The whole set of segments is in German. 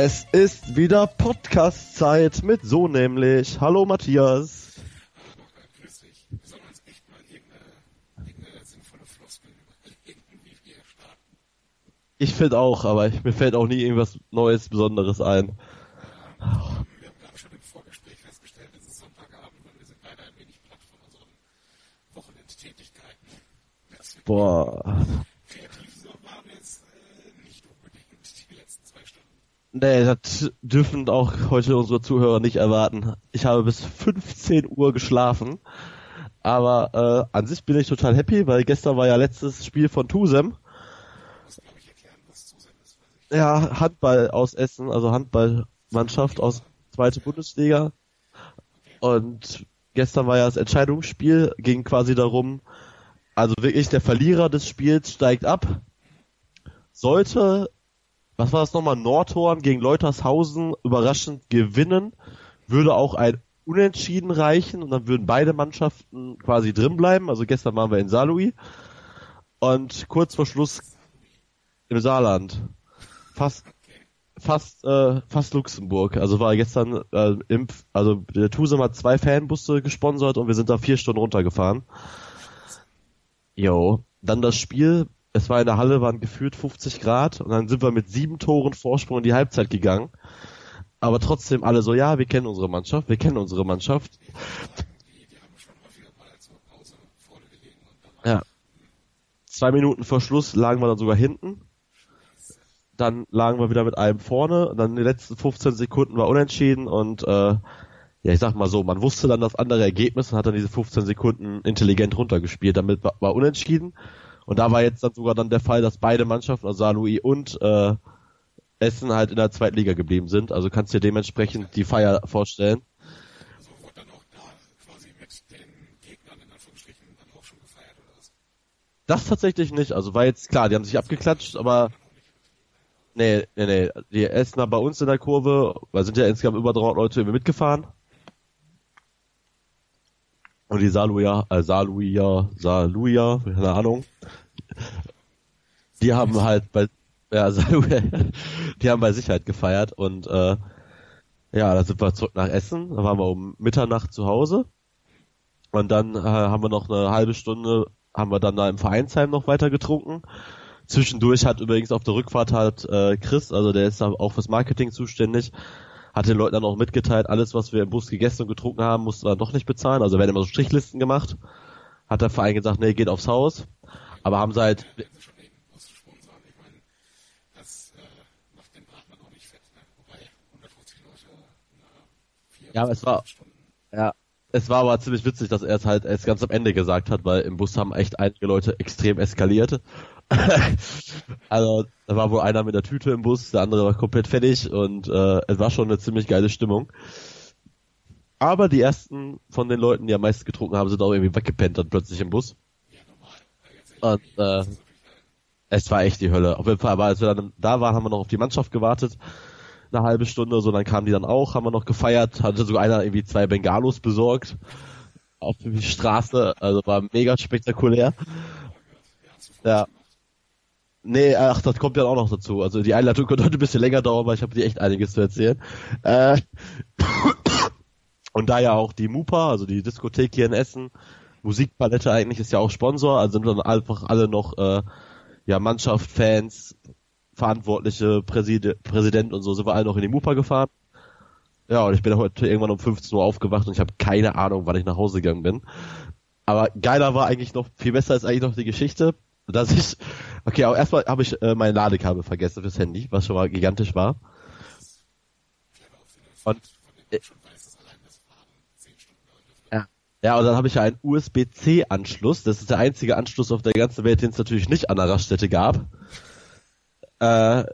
Es ist wieder Podcast-Zeit mit so nämlich. Hallo Matthias. Grüß dich. Wir sollen uns echt mal irgendeine, sinnvolle Floskel überlegen, wie wir starten. Ich finde auch, aber mir fällt auch nie irgendwas Neues, Besonderes ein. Wir haben schon im Vorgespräch festgestellt, es ist Sonntagabend und wir sind leider ein wenig platt von unseren Wochenendtätigkeiten. Boah. kreativ so waren wir jetzt äh, nicht unbedingt die letzten zwei Stunden. Nee, das dürfen auch heute unsere Zuhörer nicht erwarten. Ich habe bis 15 Uhr geschlafen. Aber äh, an sich bin ich total happy, weil gestern war ja letztes Spiel von Tusem. Ja, Handball aus Essen, also Handballmannschaft aus zweite Bundesliga. Und gestern war ja das Entscheidungsspiel, ging quasi darum, also wirklich der Verlierer des Spiels steigt ab. Sollte, was war das nochmal, Nordhorn gegen Leutershausen überraschend gewinnen, würde auch ein Unentschieden reichen und dann würden beide Mannschaften quasi drin bleiben. Also gestern waren wir in Saarlouis und kurz vor Schluss im Saarland. Fast fast äh, fast Luxemburg. Also war gestern äh, im, also der Tusem hat zwei Fanbusse gesponsert und wir sind da vier Stunden runtergefahren. Jo, dann das Spiel. Es war in der Halle, waren gefühlt 50 Grad und dann sind wir mit sieben Toren Vorsprung in die Halbzeit gegangen. Aber trotzdem alle so, ja, wir kennen unsere Mannschaft, wir kennen unsere Mannschaft. Ja. Zwei Minuten vor Schluss lagen wir dann sogar hinten. Dann lagen wir wieder mit einem vorne. Und dann die letzten 15 Sekunden war unentschieden und äh, ja, ich sag mal so, man wusste dann das andere Ergebnis und hat dann diese 15 Sekunden intelligent runtergespielt. Damit war, war unentschieden. Und da war jetzt dann sogar dann der Fall, dass beide Mannschaften, also Saarlouis und äh, Essen halt in der zweiten Liga geblieben sind. Also kannst dir dementsprechend die Feier vorstellen. Das tatsächlich nicht. Also war jetzt klar, die haben sich abgeklatscht, aber nee, nee, nee. Die Essener bei uns in der Kurve, weil sind ja insgesamt über 300 Leute mitgefahren. Und die Saarlouier, äh, Saarlouier, Saarlouier, keine Ahnung. Die haben halt bei, ja, Saarlouier, die haben bei sich halt gefeiert und, äh, ja, da sind wir zurück nach Essen. Da waren wir um Mitternacht zu Hause. Und dann äh, haben wir noch eine halbe Stunde, haben wir dann da im Vereinsheim noch weiter getrunken. Zwischendurch hat übrigens auf der Rückfahrt halt äh, Chris, also der ist auch fürs Marketing zuständig, hat den Leuten dann auch mitgeteilt, alles was wir im Bus gegessen und getrunken haben, mussten wir doch nicht bezahlen. Also werden immer so Strichlisten gemacht. Hat der Verein gesagt, nee, geht aufs Haus. Aber haben sie halt, äh, ne? Wobei 150 Leute nach vier Ja, aber es war- ja, es war aber ziemlich witzig, dass er es halt erst ganz am Ende gesagt hat, weil im Bus haben echt einige Leute extrem eskaliert. also, da war wohl einer mit der Tüte im Bus, der andere war komplett fertig und äh, es war schon eine ziemlich geile Stimmung. Aber die ersten von den Leuten, die am meisten getrunken haben, sind auch irgendwie weggepennt dann plötzlich im Bus. Und äh, es war echt die Hölle. Auf jeden Fall, aber als wir dann da waren, haben wir noch auf die Mannschaft gewartet. Eine halbe Stunde, so dann kamen die dann auch, haben wir noch gefeiert, hatte sogar einer irgendwie zwei Bengalos besorgt. Auf die Straße, also war mega spektakulär. Ja. Nee, ach, das kommt ja auch noch dazu. Also die Einleitung könnte heute ein bisschen länger dauern, weil ich habe dir echt einiges zu erzählen. Äh, und da ja auch die Mupa, also die Diskothek hier in Essen, Musikpalette eigentlich ist ja auch Sponsor, also sind dann einfach alle noch äh, ja Mannschaft, Fans, Verantwortliche, Präsid Präsident und so sind wir alle noch in die Mupa gefahren. Ja, und ich bin heute irgendwann um 15 Uhr aufgewacht und ich habe keine Ahnung, wann ich nach Hause gegangen bin. Aber geiler war eigentlich noch, viel besser ist eigentlich noch die Geschichte, dass ich, okay, aber erstmal habe ich äh, mein Ladekabel vergessen fürs Handy, was schon mal gigantisch war. Und, äh, schon weiß, dass allein das Fahren 10 Stunden dauern dürfte. Ja. Ja, und dann habe ich ja einen USB-C-Anschluss. Das ist der einzige Anschluss auf der ganzen Welt, den es natürlich nicht an der Raststätte gab. Äh,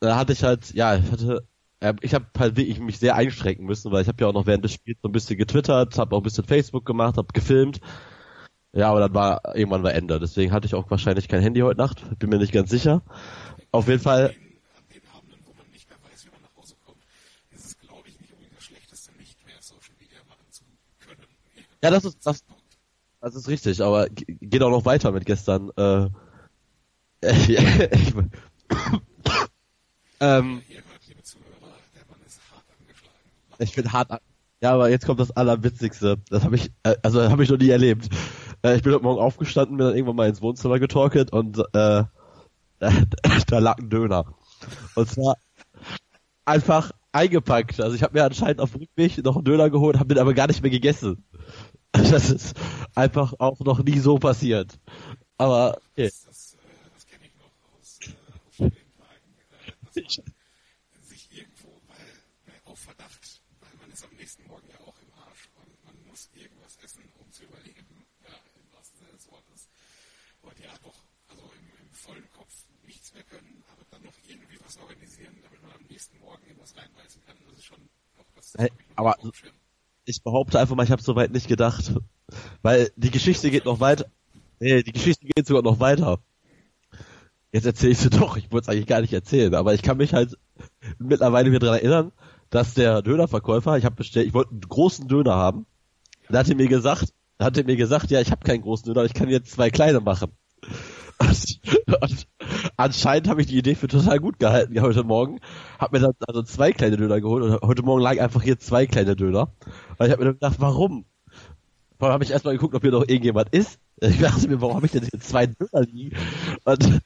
da hatte ich halt, ja, ich hatte, äh, ich habe halt wirklich mich sehr einschränken müssen, weil ich habe ja auch noch während des Spiels so ein bisschen getwittert, habe auch ein bisschen Facebook gemacht, habe gefilmt. Ja, aber dann war irgendwann war Ende. Deswegen hatte ich auch wahrscheinlich kein Handy heute Nacht. Bin mir nicht ganz sicher. Auf jeden Fall. Ja, das ist das, das ist richtig, aber ge- geht auch noch weiter mit gestern. Äh, ich, ähm, Ich bin hart. Ja, aber jetzt kommt das Allerwitzigste. Das habe ich, äh, also habe ich noch nie erlebt. Äh, ich bin heute Morgen aufgestanden, bin dann irgendwann mal ins Wohnzimmer getorkelt und äh, da lag ein Döner. Und zwar einfach eingepackt. Also ich habe mir anscheinend auf dem Rückweg noch einen Döner geholt, habe den aber gar nicht mehr gegessen. Das ist einfach auch noch nie so passiert. Aber okay. Das, das, ich noch aus, äh, Tagen, äh, sich irgendwo, äh, auf Verdacht, weil man ist am nächsten Morgen ja auch im Arsch und man muss irgendwas essen, um zu überleben, ja, im wahrsten Sinne des Wortes. Und ja, doch, also im, im vollen Kopf nichts mehr können, aber dann noch irgendwie was organisieren, damit man am nächsten Morgen irgendwas reinbeißen kann. Das ist schon noch das. Hey, aber- ich behaupte einfach mal, ich habe soweit nicht gedacht. Weil die Geschichte geht noch weiter. Nee, die Geschichte geht sogar noch weiter. Jetzt erzähle ich sie doch, ich wollte es eigentlich gar nicht erzählen, aber ich kann mich halt mittlerweile wieder daran erinnern, dass der Dönerverkäufer, ich habe bestellt, ich wollte einen großen Döner haben. Da hat er mir gesagt, da hat er mir gesagt, ja, ich habe keinen großen Döner, ich kann jetzt zwei kleine machen. Und, und anscheinend habe ich die Idee für total gut gehalten ja, heute Morgen. Hab mir dann also zwei kleine Döner geholt und heute Morgen lagen einfach hier zwei kleine Döner. Weil ich habe mir dann gedacht, warum? Vor allem habe ich erstmal geguckt, ob hier noch irgendjemand ist. Ich dachte mir, warum habe ich denn hier zwei Döner liegen? Und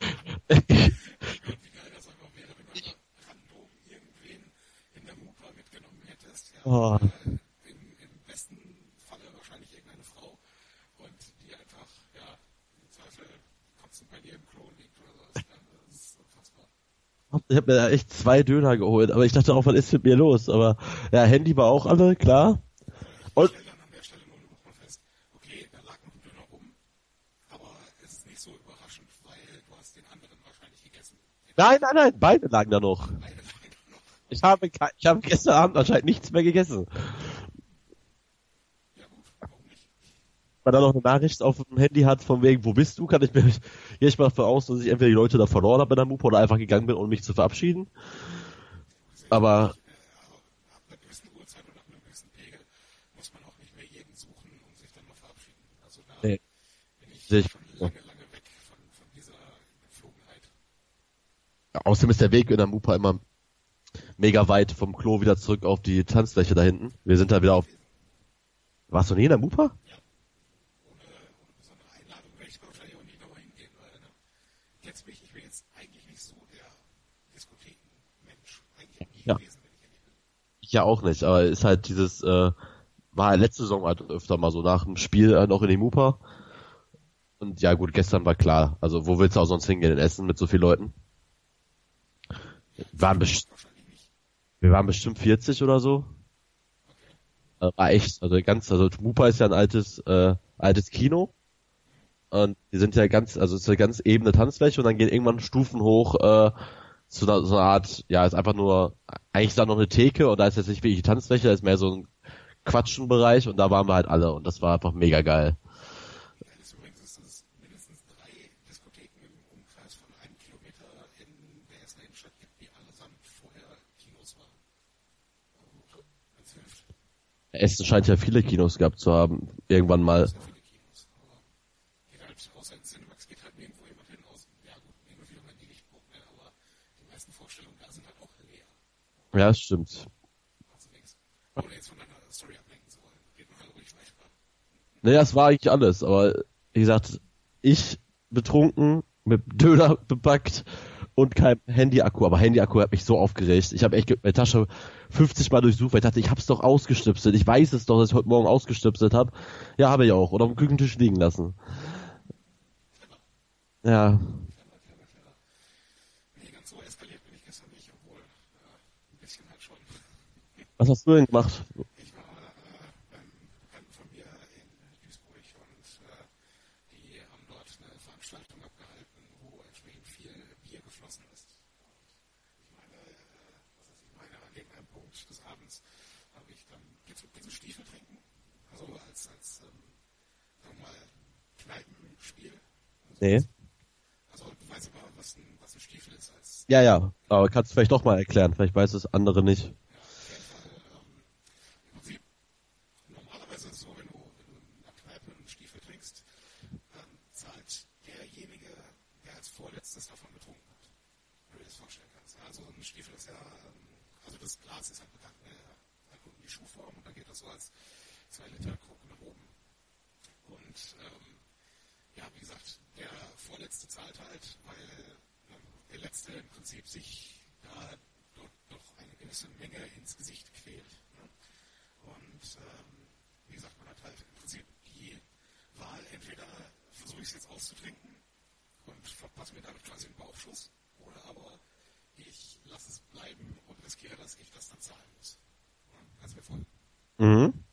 Und wie geil das einfach wäre, wenn du da random irgendwen in der Mupa mitgenommen hättest. Ja, Oh. äh, im, Im besten Falle wahrscheinlich irgendeine Frau. Und die einfach, ja, im Zweifel kotzen bei dir im Klo liegt oder sowas. Ja, das ist unfassbar. Ich habe mir da echt zwei Döner geholt, aber ich dachte auch, was ist mit mir los? Aber ja, Handy war auch alle, klar. Und nein, nein, nein, beide lagen da noch. Ich habe, ich habe gestern Abend anscheinend nichts mehr gegessen. Ja gut, warum nicht? Wenn man da noch eine Nachricht auf dem Handy hat, von wegen, wo bist du, kann ich mir, ich mal davon aus, dass ich entweder die Leute da verloren habe in der Mupa oder einfach gegangen bin, um mich zu verabschieden. Aber, dann Nee. bin ich ich lange, lange weg von, dieser Geflogenheit. außerdem ist der Weg in der Mupa immer mega weit vom Klo wieder zurück auf die Tanzfläche da hinten. Wir sind da wieder auf, warst du nie in der Mupa? Ohne besondere Einladung werde ich da wahrscheinlich auch nicht nochmal hingehen, weil ne, jetzt bin ich, ich bin jetzt eigentlich nicht so der Diskothekenmensch. Eigentlich nie Ja. gewesen, wenn ich ehrlich bin. Ich ja auch nicht, aber ist halt dieses, äh, war letzte Saison halt öfter mal so nach dem Spiel äh, noch in die Mupa. Und ja gut, gestern war klar. Also wo willst du auch sonst hingehen in Essen mit so vielen Leuten? Waren best wir waren bestimmt 40 oder so. Äh, War echt, also ganz, also Mupa ist ja ein altes, äh, altes Kino. Und die sind ja ganz, also es ist eine ganz ebene Tanzfläche und dann gehen irgendwann Stufen hoch, äh, zu einer, so einer Art, ja, ist einfach nur, eigentlich ist da noch eine Theke und da ist jetzt nicht wirklich die Tanzfläche, da ist mehr so ein Quatschenbereich und da waren wir halt alle und das war einfach mega geil. Essen scheint ja viele Kinos gehabt zu haben, irgendwann mal. Sehr viele Kinos. Aber geht halt, außer in Cinemax geht halt nirgendwo jemand hin aus. Ja gut, hin und wieder mal in die Lichtburg, ne? aber die meisten Vorstellungen da sind halt auch leer. Ja, das stimmt. Naja, es war eigentlich alles, aber wie gesagt, ich betrunken, mit Döner bepackt und kein Handy-Akku, aber Handy-Akku hat mich so aufgeregt. Ich habe echt meine Tasche 50 Mal durchsucht, weil ich dachte, ich hab's doch ausgestöpselt. Ich weiß es doch, dass ich heute Morgen ausgestöpselt habe. Ja, habe ich auch. Oder auf dem Küchentisch liegen lassen. Ja. Nee, ganz so eskaliert bin ich gestern nicht, obwohl äh, ein bisschen halt schon. Was hast du denn gemacht? Ich war beim mir in Duisburg und äh, die haben dort eine Veranstaltung abgehalten, wo entsprechend viel Bier geflossen ist. Und ich meine, äh, was heißt, ich meine, an irgendeinem Punkt des Abends habe ich dann, du Stiefel trinken? Also als, als ähm, sagen wir mal, Kneipenspiel. Also, Nee. Also du weißt aber, was ein, was ein Stiefel ist als Ja, ja. Aber kannst du vielleicht doch mal erklären. Vielleicht weiß es andere nicht. Im Prinzip, normalerweise ist es so, wenn du, wenn du in einer Kneipe einen Stiefel trinkst, dann zahlt derjenige, der als vorletztes davon getrunken hat. Wenn du dir das vorstellen kannst. Also ein Stiefel ist ja, ähm, also das Glas ist halt bekannt, ne? Sekunden die Schuhform und dann geht das so als 2 Liter Krug nach oben. Und ähm, ja, wie gesagt, der Vorletzte zahlt halt, weil ähm, der Letzte im Prinzip sich da dort doch eine gewisse Menge ins Gesicht quält. Ne? Und ähm, wie gesagt, man hat halt im Prinzip die Wahl, entweder versuche ich es jetzt auszutrinken und verpasse mir damit Bauchschuss, oder aber ich lasse es bleiben und riskiere, dass ich das dann zahlen muss. Du mir folgen? Mhm.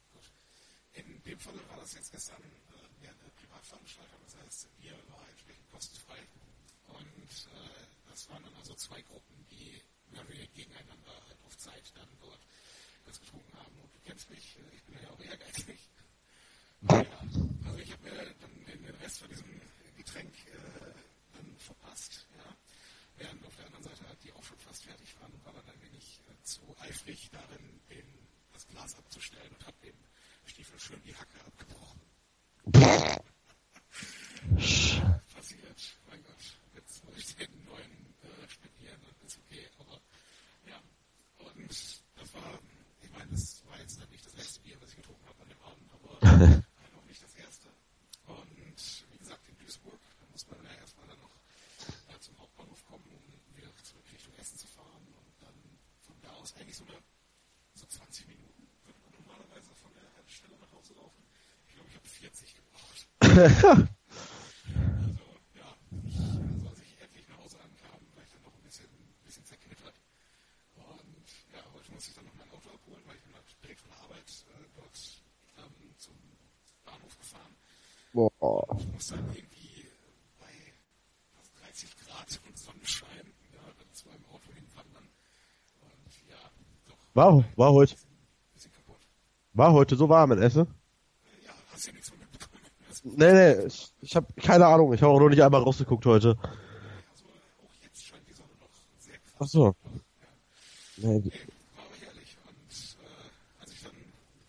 In dem Falle war das jetzt gestern äh, ja, eine Privatveranstaltung, das heißt, Bier war entsprechend kostenfrei. Und äh, das waren dann also zwei Gruppen, die weniger gegeneinander halt auf Zeit dann dort das getrunken haben. Und du kennst mich, äh, ich bin ja auch ehrgeizig. Ja, also ich habe mir dann den, den Rest von diesem Getränk äh, dann verpasst. Während auf der anderen Seite halt die auch schon fast fertig waren, war dann ein wenig äh, zu eifrig darin, den, das Glas abzustellen und habe dem Stiefel schön die Hacke abgebrochen. Passiert, mein Gott. Jetzt muss ich den neuen äh, spendieren, dann ist okay. Aber ja, und das war, ich meine, das war jetzt dann nicht das letzte Bier, was ich getrunken habe an dem Abend, aber auch nicht das erste. Und wie gesagt, in Duisburg, da muss man ja erstmal dann noch äh, zum Hauptbahnhof kommen, um wieder zurück Richtung Essen zu fahren und dann von da aus eigentlich so eine so 20 Minuten würde man normalerweise von der Haltestelle nach Hause laufen. Ich glaube, ich habe 40 gebraucht. Also, ja, ich, also als ich endlich nach Hause ankam, war ich dann noch ein bisschen, ein bisschen zerknittert. Und ja, heute muss ich dann noch mein Auto abholen, weil ich bin halt direkt von der Arbeit äh, dort ähm, zum Bahnhof gefahren. Boah. Ich muss dann irgendwie bei fast 30 Grad und Sonnenschein, ja, dann zu meinem Auto hinwandern. Und ja, doch War, war heute, war heute so warm in Essen? Ja, hast ja nichts von Nee, nee, ich, ich habe keine Ahnung. Ich habe auch noch nicht einmal rausgeguckt heute. also auch jetzt scheint die Sonne noch sehr krass. Ach so. Nee, Nee, war aber herrlich. Und äh, als ich dann,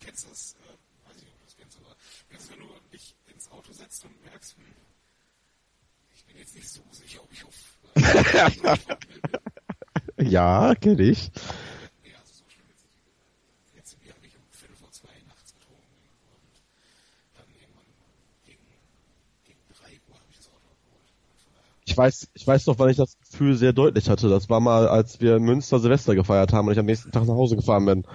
kennst das, äh, weiß nicht, ob du das kennst, aber kennst du, wenn du dich ins Auto setzt und merkst, hm, ich bin jetzt nicht so sicher, ob ich auf äh, ja, kenn ich. Nee, also so schlimm jetzt nicht. Letzte Bier habe ich um Viertel vor zwei nachts getrunken und dann irgendwann gegen, gegen drei Uhr habe ich das Auto abgeholt. Und von daher, Ich weiß, ich weiß noch, wann ich das Gefühl sehr deutlich hatte. Das war mal, als wir Münster Silvester gefeiert haben und ich am nächsten Tag nach Hause gefahren bin.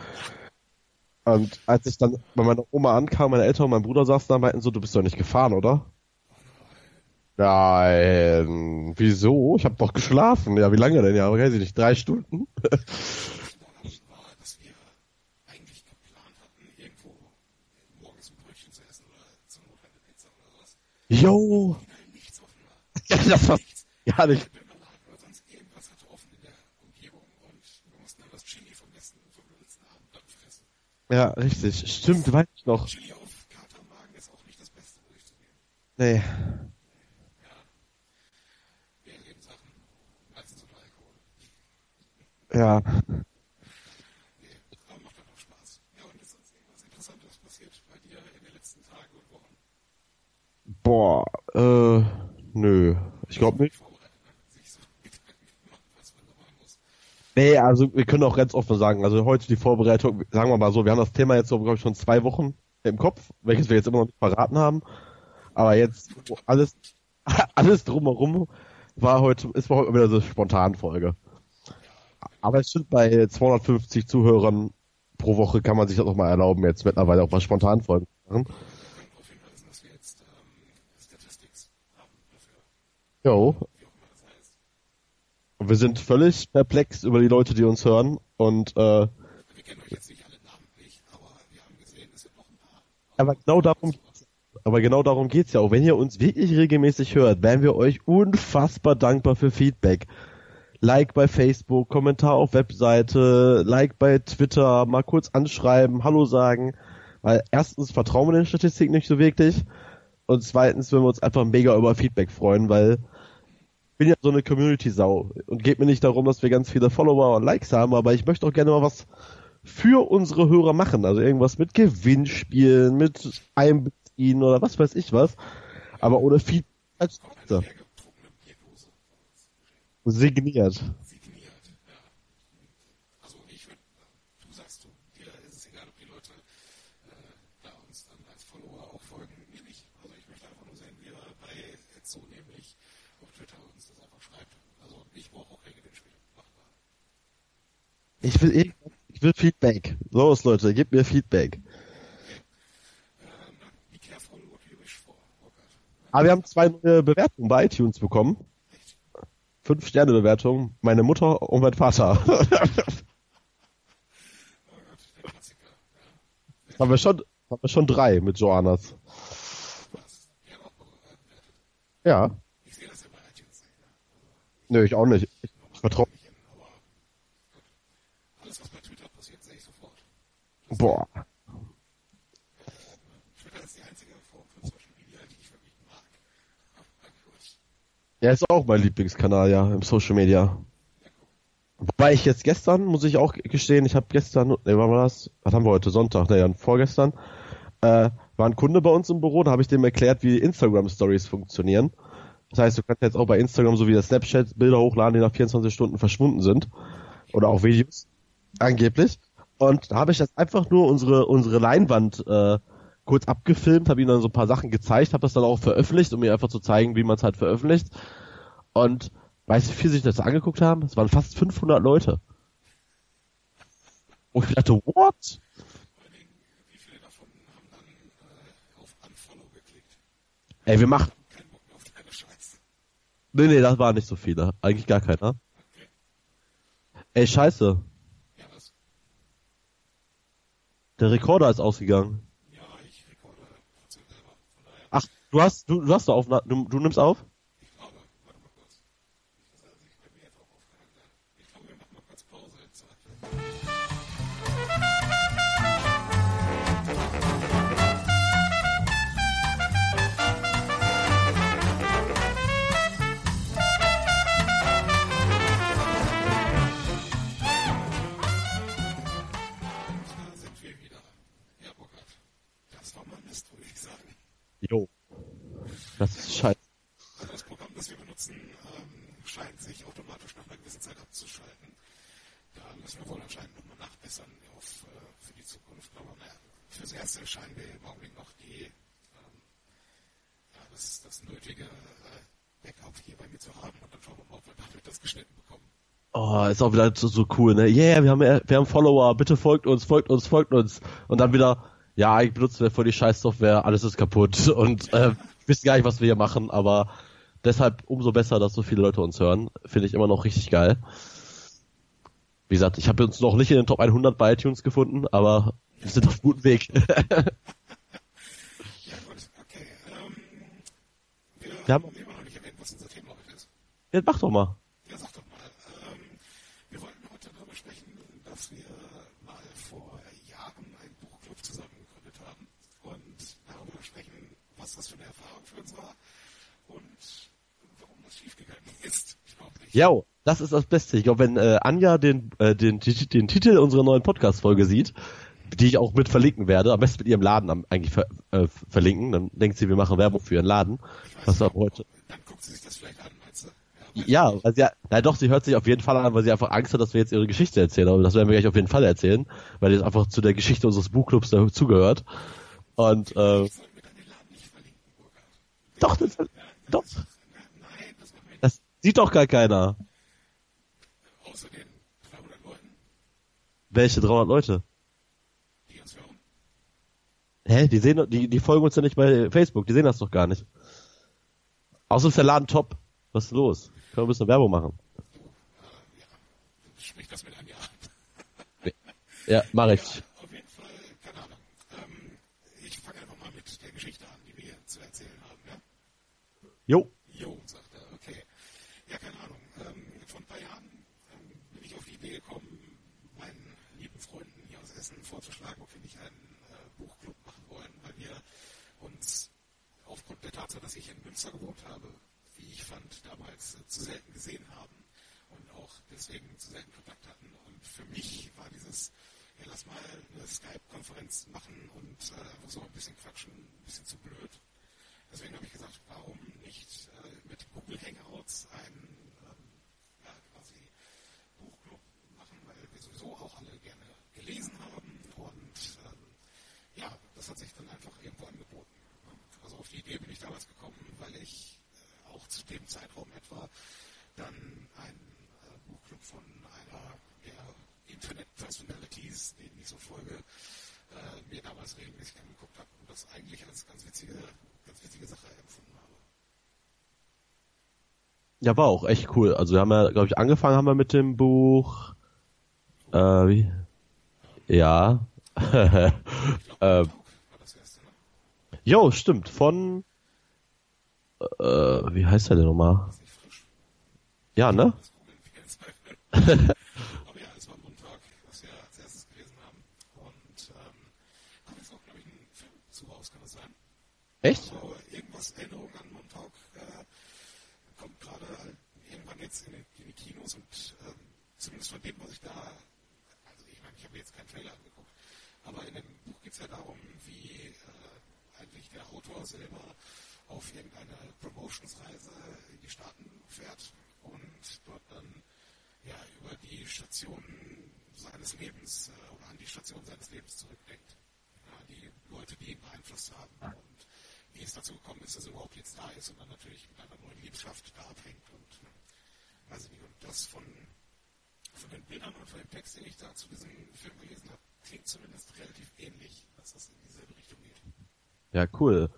Und als ich dann bei meiner Oma ankam, meine Eltern und mein Bruder saßen da meinten so, du bist doch nicht gefahren, oder? Nein, wieso? Ich habe doch geschlafen. Ja, wie lange denn? Ja, weiß ich nicht, drei Stunden? Jo! Weil nichts offen war. Ja, das war gar nicht. Wir. Ja, richtig. Stimmt, weiß ich noch. Chili auf Katermagen ist auch nicht das Beste, würde ich. Nee. Wir. Ja. Nee, aber macht auch Spaß. Ja, und ist sonst irgendwas Interessantes passiert bei dir in den letzten Tagen und Wochen? Boah, äh, nö. Ich glaube nicht. Ne? Nee, also wir können auch ganz offen sagen, also heute die Vorbereitung, sagen wir mal so, wir haben das Thema jetzt so, glaube ich, schon zwei Wochen im Kopf, welches wir jetzt immer noch nicht verraten haben. Aber jetzt alles, alles drumherum war heute, ist heute wieder so eine Spontanfolge. Aber es stimmt, bei 250 Zuhörern pro Woche kann man sich das auch mal erlauben, jetzt mittlerweile auch mal Spontanfolgen zu machen. Wir können darauf hinweisen, dass wir jetzt ähm, Statistics haben dafür, Jo. Und wir sind völlig perplex über die Leute, die uns hören und äh, Wir kennen euch jetzt nicht alle namentlich, aber wir haben gesehen, es sind noch ein paar. Aber genau darum aber genau darum geht's ja auch. Wenn ihr uns wirklich regelmäßig hört, wären wir euch unfassbar dankbar für Feedback. Like bei Facebook, Kommentar auf Webseite, Like bei Twitter, mal kurz anschreiben, Hallo sagen. Weil erstens vertrauen wir den Statistiken nicht so wirklich und zweitens würden wir uns einfach mega über Feedback freuen, weil bin ja so eine Community-Sau und geht mir nicht darum, dass wir ganz viele Follower und Likes haben, aber ich möchte auch gerne mal was für unsere Hörer machen. Also irgendwas mit Gewinnspielen, mit Einbeziehen oder was weiß ich was. Aber ohne Feedback als signiert. signiert. Ja. Also ich würde, du sagst du, dir ist es egal, Ich will, ich, ich will Feedback. Los, Leute, gebt mir Feedback. Aber wir haben zwei neue Bewertungen bei iTunes bekommen. Fünf Sterne Bewertungen. Meine Mutter und mein Vater. Haben wir schon, haben wir schon drei mit Joannas. Ja. Nö, ich auch nicht. Ich, vertraue. Nicht hin, aber gut. Alles, was bei Twitter passiert, sehe ich sofort. Boah. Twitter ist die einzige Form von Social Media, die ich wirklich mag. Aber gut. Ja, ist auch mein Lieblingskanal, ja, im Social Media. Wobei ich jetzt gestern, muss ich auch gestehen, ich habe gestern, ne, wann war das? Was haben wir heute? Sonntag, ne, ja, vorgestern, äh, war ein Kunde bei uns im Büro, da habe ich dem erklärt, wie Instagram Stories funktionieren. Das heißt, du kannst jetzt auch bei Instagram so wie das Snapchat Bilder hochladen, die nach 24 Stunden verschwunden sind. Oder auch Videos. Angeblich. Und da habe ich jetzt einfach nur unsere, unsere Leinwand äh, kurz abgefilmt, habe ihm dann so ein paar Sachen gezeigt, habe das dann auch veröffentlicht, um mir einfach zu zeigen, wie man es halt veröffentlicht. Und weißt du, wie viele sich das angeguckt haben? Es waren fast 500 Leute. Und ich dachte, what? Wie viele davon haben auf Unfollow geklickt? Ey, wir machen. Nee, nee, das waren nicht so viele. Eigentlich gar keiner. Ey, scheiße. Ja, was? Der Rekorder ist ausgegangen. Ja, ich rekorde Ach, du hast, du, du hast da auf, du, du nimmst auf? War mal Mist, würde ich sagen. Jo. Das ist scheiße. Das Programm, das wir benutzen, ähm, scheint sich automatisch nach einer gewissen Zeit abzuschalten. Da müssen wir wohl anscheinend nochmal nachbessern auf, äh, für die Zukunft. Aber naja, fürs Erste scheinen wir im Augenblick noch die, ähm, ja, das, das nötige äh, Backup hier bei mir zu haben. Und dann schauen wir mal, ob wir dadurch das geschnitten bekommen. Oh, ist auch wieder so, so cool, ne? Yeah, wir haben, wir haben Follower, bitte folgt uns, folgt uns, folgt uns. Und dann wieder, ja, benutzen wir voll die Scheißsoftware, alles ist kaputt und äh, wissen gar nicht, was wir hier machen, aber deshalb umso besser, dass so viele Leute uns hören. Finde ich immer noch richtig geil. Wie gesagt, ich habe uns noch nicht in den Top 100 bei iTunes gefunden, aber wir sind auf guten Weg. Ja, gut, okay. Ähm, wir, Wir haben- haben immer noch nicht erwähnt, was unser Thema heute ist. Jetzt mach doch mal. Ja, sag doch mal. Ähm, wir wollten heute darüber sprechen, dass wir mal vor Jahren einen Buchclub zusammen gegründet haben und darüber sprechen, was das für eine Erfahrung für uns war und warum das schiefgegangen ist. Ich glaube nicht. Ja, das ist das Beste. Ich glaube, wenn äh, Anja den, äh, den, den, den Titel unserer neuen Podcast-Folge sieht, die ich auch mit verlinken werde, am besten mit ihrem Laden am, eigentlich ver, äh, verlinken, dann denkt sie, wir machen Werbung für ihren Laden. Was wir heute. Dann guckt sie sich das vielleicht an, meinst du? Ja, weil sie, ja, na doch, sie hört sich auf jeden Fall an, weil sie einfach Angst hat, dass wir jetzt ihre Geschichte erzählen. Aber das werden wir gleich auf jeden Fall erzählen, weil das einfach zu der Geschichte unseres Buchclubs dazugehört. Und äh, nicht. Sollen wir dann den Laden nicht verlinken, Burkhard? doch, das, doch, Nein, das machen wir nicht. das sieht doch gar keiner. Außer den 300 Leuten, Welche 300 Leute? die uns hören. Hä? Die sehen, die, die folgen uns ja nicht bei Facebook, die sehen das doch gar nicht. Außerdem ist der Laden top. Was ist los? Können wir ein bisschen Werbung machen? Ja, sprich das mit einem Ja. Ja, mach ich. Auf jeden Fall, keine Ahnung. Ähm, ich fange einfach mal mit der Geschichte an, die wir hier zu erzählen haben. Ja? Jo. Jo, sagt er, okay. Ja, keine Ahnung. Ähm, vor ein paar Jahren ähm, bin ich auf die Idee gekommen, meinen lieben Freunden hier aus Essen vorzuschlagen, ob wir nicht einen äh, Buchclub machen wollen, weil wir uns aufgrund der Tatsache, Münster gewohnt habe, wie ich fand, damals äh, zu selten gesehen haben und auch deswegen zu selten Kontakt hatten. Und für mich war dieses, ja, lass mal eine Skype-Konferenz machen und äh, so ein bisschen quatschen, ein bisschen zu blöd. Deswegen habe ich gesagt, warum nicht äh, mit Google Hangouts einen ähm, ja, quasi Buchclub machen, weil wir sowieso auch alle gerne gelesen haben und ähm, ja, das hat sich dann einfach auf die Idee bin ich damals gekommen, weil ich äh, auch zu dem Zeitraum etwa dann einen äh, Buchclub von einer der ich so folge, äh, mir damals regelmäßig angeguckt habe und das eigentlich als ganz witzige, ganz witzige Sache empfunden habe. Ja, war auch echt cool. Also wir haben ja, glaube ich, angefangen haben wir mit dem Buch. Äh, wie? Ja. Ähm. war das erste, ne? Jo, stimmt. Von äh, wie heißt der denn nochmal? Ja, ne? Echt? So, irgendwas Erinnerung an Montauk äh, kommt gerade halt irgendwann jetzt in die, in die Kinos und ähm, zumindest von dem, was ich da, also ich meine, ich habe jetzt keinen Trailer angeguckt, aber in dem Buch geht es ja darum, der Autor selber auf irgendeine Promotionsreise in die Staaten fährt und dort dann ja über die Stationen seines Lebens äh, oder an die Station seines Lebens zurückdenkt. Ja, die Leute, die ihn beeinflusst haben und wie es dazu gekommen ist, dass er überhaupt jetzt da ist und dann natürlich mit einer neuen Liebschaft da abhängt und äh, weiß ich nicht. Und das von, von den Bildern und von dem Text, den ich da zu diesem Film gelesen habe, klingt zumindest relativ ähnlich, dass das in dieselbe. Ja, cool.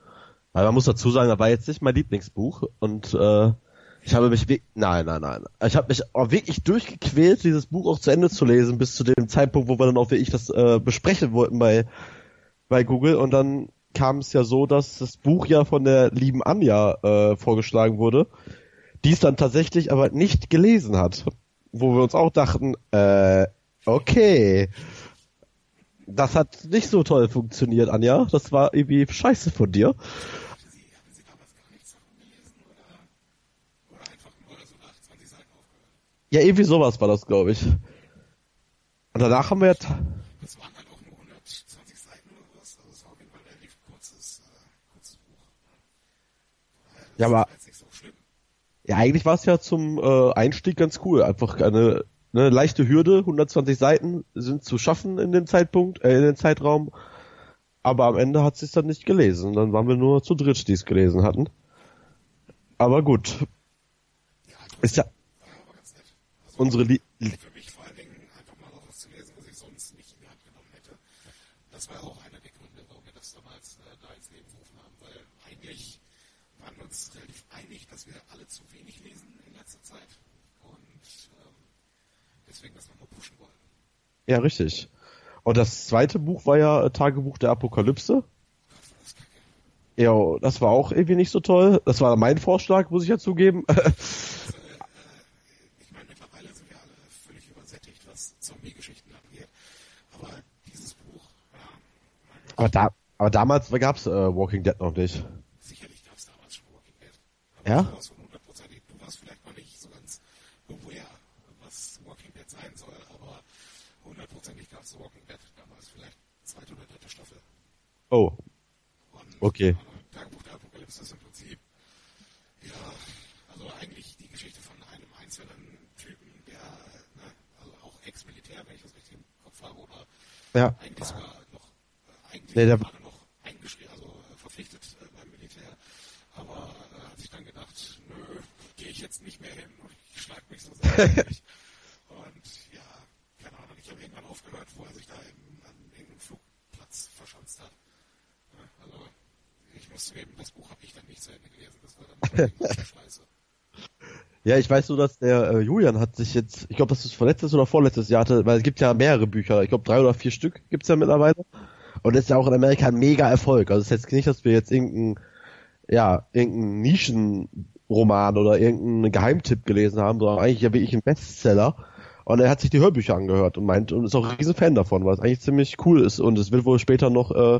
Aber man muss dazu sagen, das war jetzt nicht mein Lieblingsbuch und äh, ich habe mich nein, nein, nein. Ich habe mich auch wirklich durchgequält, dieses Buch auch zu Ende zu lesen, bis zu dem Zeitpunkt, wo wir dann auch wirklich das äh, besprechen wollten bei bei Google und dann kam es ja so, dass das Buch ja von der lieben Anja äh, vorgeschlagen wurde, die es dann tatsächlich aber nicht gelesen hat, wo wir uns auch dachten, äh, okay, das hat nicht so toll funktioniert, Anja. Das war irgendwie scheiße von dir. Hatte sie, hatte sie damals gar nichts davon gelesen oder, oder einfach nur so nach 20 Seiten aufgehört? Ja, irgendwie sowas war das, glaube ich. Und danach haben wir Das waren halt auch nur 120 Seiten oder was. Also es war auf jeden Fall ein relativ kurzes, äh, kurzes Buch. Ja, aber- so. Ja, eigentlich war es ja zum äh, Einstieg ganz cool. Einfach eine, eine leichte Hürde, 120 Seiten sind zu schaffen in dem Zeitpunkt, äh, in dem Zeitraum. Aber am Ende hat sie es dann nicht gelesen. Dann waren wir nur zu dritt, die es gelesen hatten. Aber gut, ist ja unsere Lie für mich vor allen Dingen einfach mal auch was zu lesen, was ich sonst nicht in die Hand genommen hätte. Das war auch einer der Gründe, warum wir das damals äh, da ins Leben gerufen haben, weil eigentlich waren wir uns relativ einig, dass wir alle zu wenig lesen in letzter Zeit und ähm, deswegen das nochmal pushen wollen. Ja, richtig. Und das zweite Buch war ja äh, Tagebuch der Apokalypse. Ja, das war auch irgendwie nicht so toll. Das war mein Vorschlag, muss ich ja zugeben. Ich meine, mittlerweile sind wir alle völlig übersättigt, was Zombie-Geschichten angeht. Aber da, aber damals gab's äh, Walking Dead noch nicht. sicherlich gab es damals schon Walking Dead. Aber Ja? Du warst hundertprozentig, du warst vielleicht noch nicht so ganz aware, was Walking Dead sein soll, aber hundertprozentig gab es Walking Dead damals, vielleicht zweite oder dritte Staffel. Oh, Und Okay. äh, Tagebuch der Apokalypse ist im Prinzip, ja, also eigentlich die Geschichte von einem einzelnen Typen, der, ne, also auch Ex-Militär, wenn ich das richtig im Kopf habe, oder ja. eigentlich sogar noch, eigentlich Nee, der- noch eingeschrieben, also verpflichtet äh, beim Militär. Aber äh, hat sich dann gedacht, nö, gehe ich jetzt nicht mehr hin und ich schlag mich so sehr durch. Und ja, keine Ahnung, ich habe irgendwann aufgehört, wo er sich da eben an irgendeinem Flugplatz verschanzt hat. Ja, Also ich muss zugeben, das Buch habe ich dann nicht zu Ende gelesen, das war dann irgendwie scheiße. Ja, ich weiß nur, dass der äh, Julian hat sich jetzt, ich glaube, das ist vorletztes oder vorletztes Jahr hatte, weil es gibt ja mehrere Bücher, ich glaube drei oder vier Stück gibt's ja mittlerweile. Und das ist ja auch in Amerika ein mega Erfolg. Also es ist jetzt nicht, dass wir jetzt irgendeinen, ja, irgendeinen Nischenroman oder irgendeinen Geheimtipp gelesen haben, sondern eigentlich ja wirklich ein Bestseller. Und er hat sich die Hörbücher angehört und meint und ist auch ein riesen Fan davon, weil es eigentlich ziemlich cool ist und es wird wohl später noch, äh,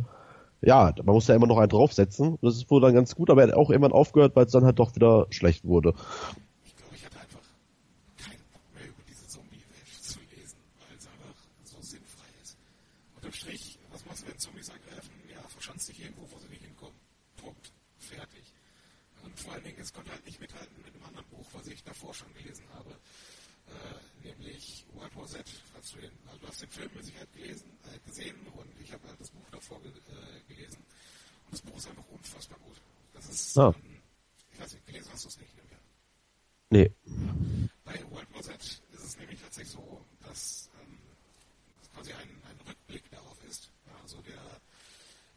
ja, man muss ja immer noch einen draufsetzen. Das ist wohl dann ganz gut, aber er hat auch irgendwann aufgehört, weil es dann halt doch wieder schlecht wurde. Ich glaube, ich hatte einfach keinen Bock mehr über diese Zombie-Welt zu lesen, weil es einfach so sinnfrei ist. Unterm Strich, was machst du, wenn Zombies angreifen? Ja, verschanzt dich irgendwo, wo sie nicht hinkommen. Punkt. Fertig. Und vor allen Dingen, es konnte halt nicht mithalten mit einem anderen Buch, was ich davor schon gelesen habe. Äh, nämlich World War Z. Hast du, den, also du hast den Film mit Sicherheit gelesen, äh, gesehen und ich habe halt das Buch davor ge äh, gelesen. Und das Buch ist einfach unfassbar gut. Das ist, Ah. ich weiß nicht, gelesen hast du es nicht, ne? Nee. Bei World War Z ist es nämlich tatsächlich so, dass ähm, es quasi ein, ein Rückblick Also der,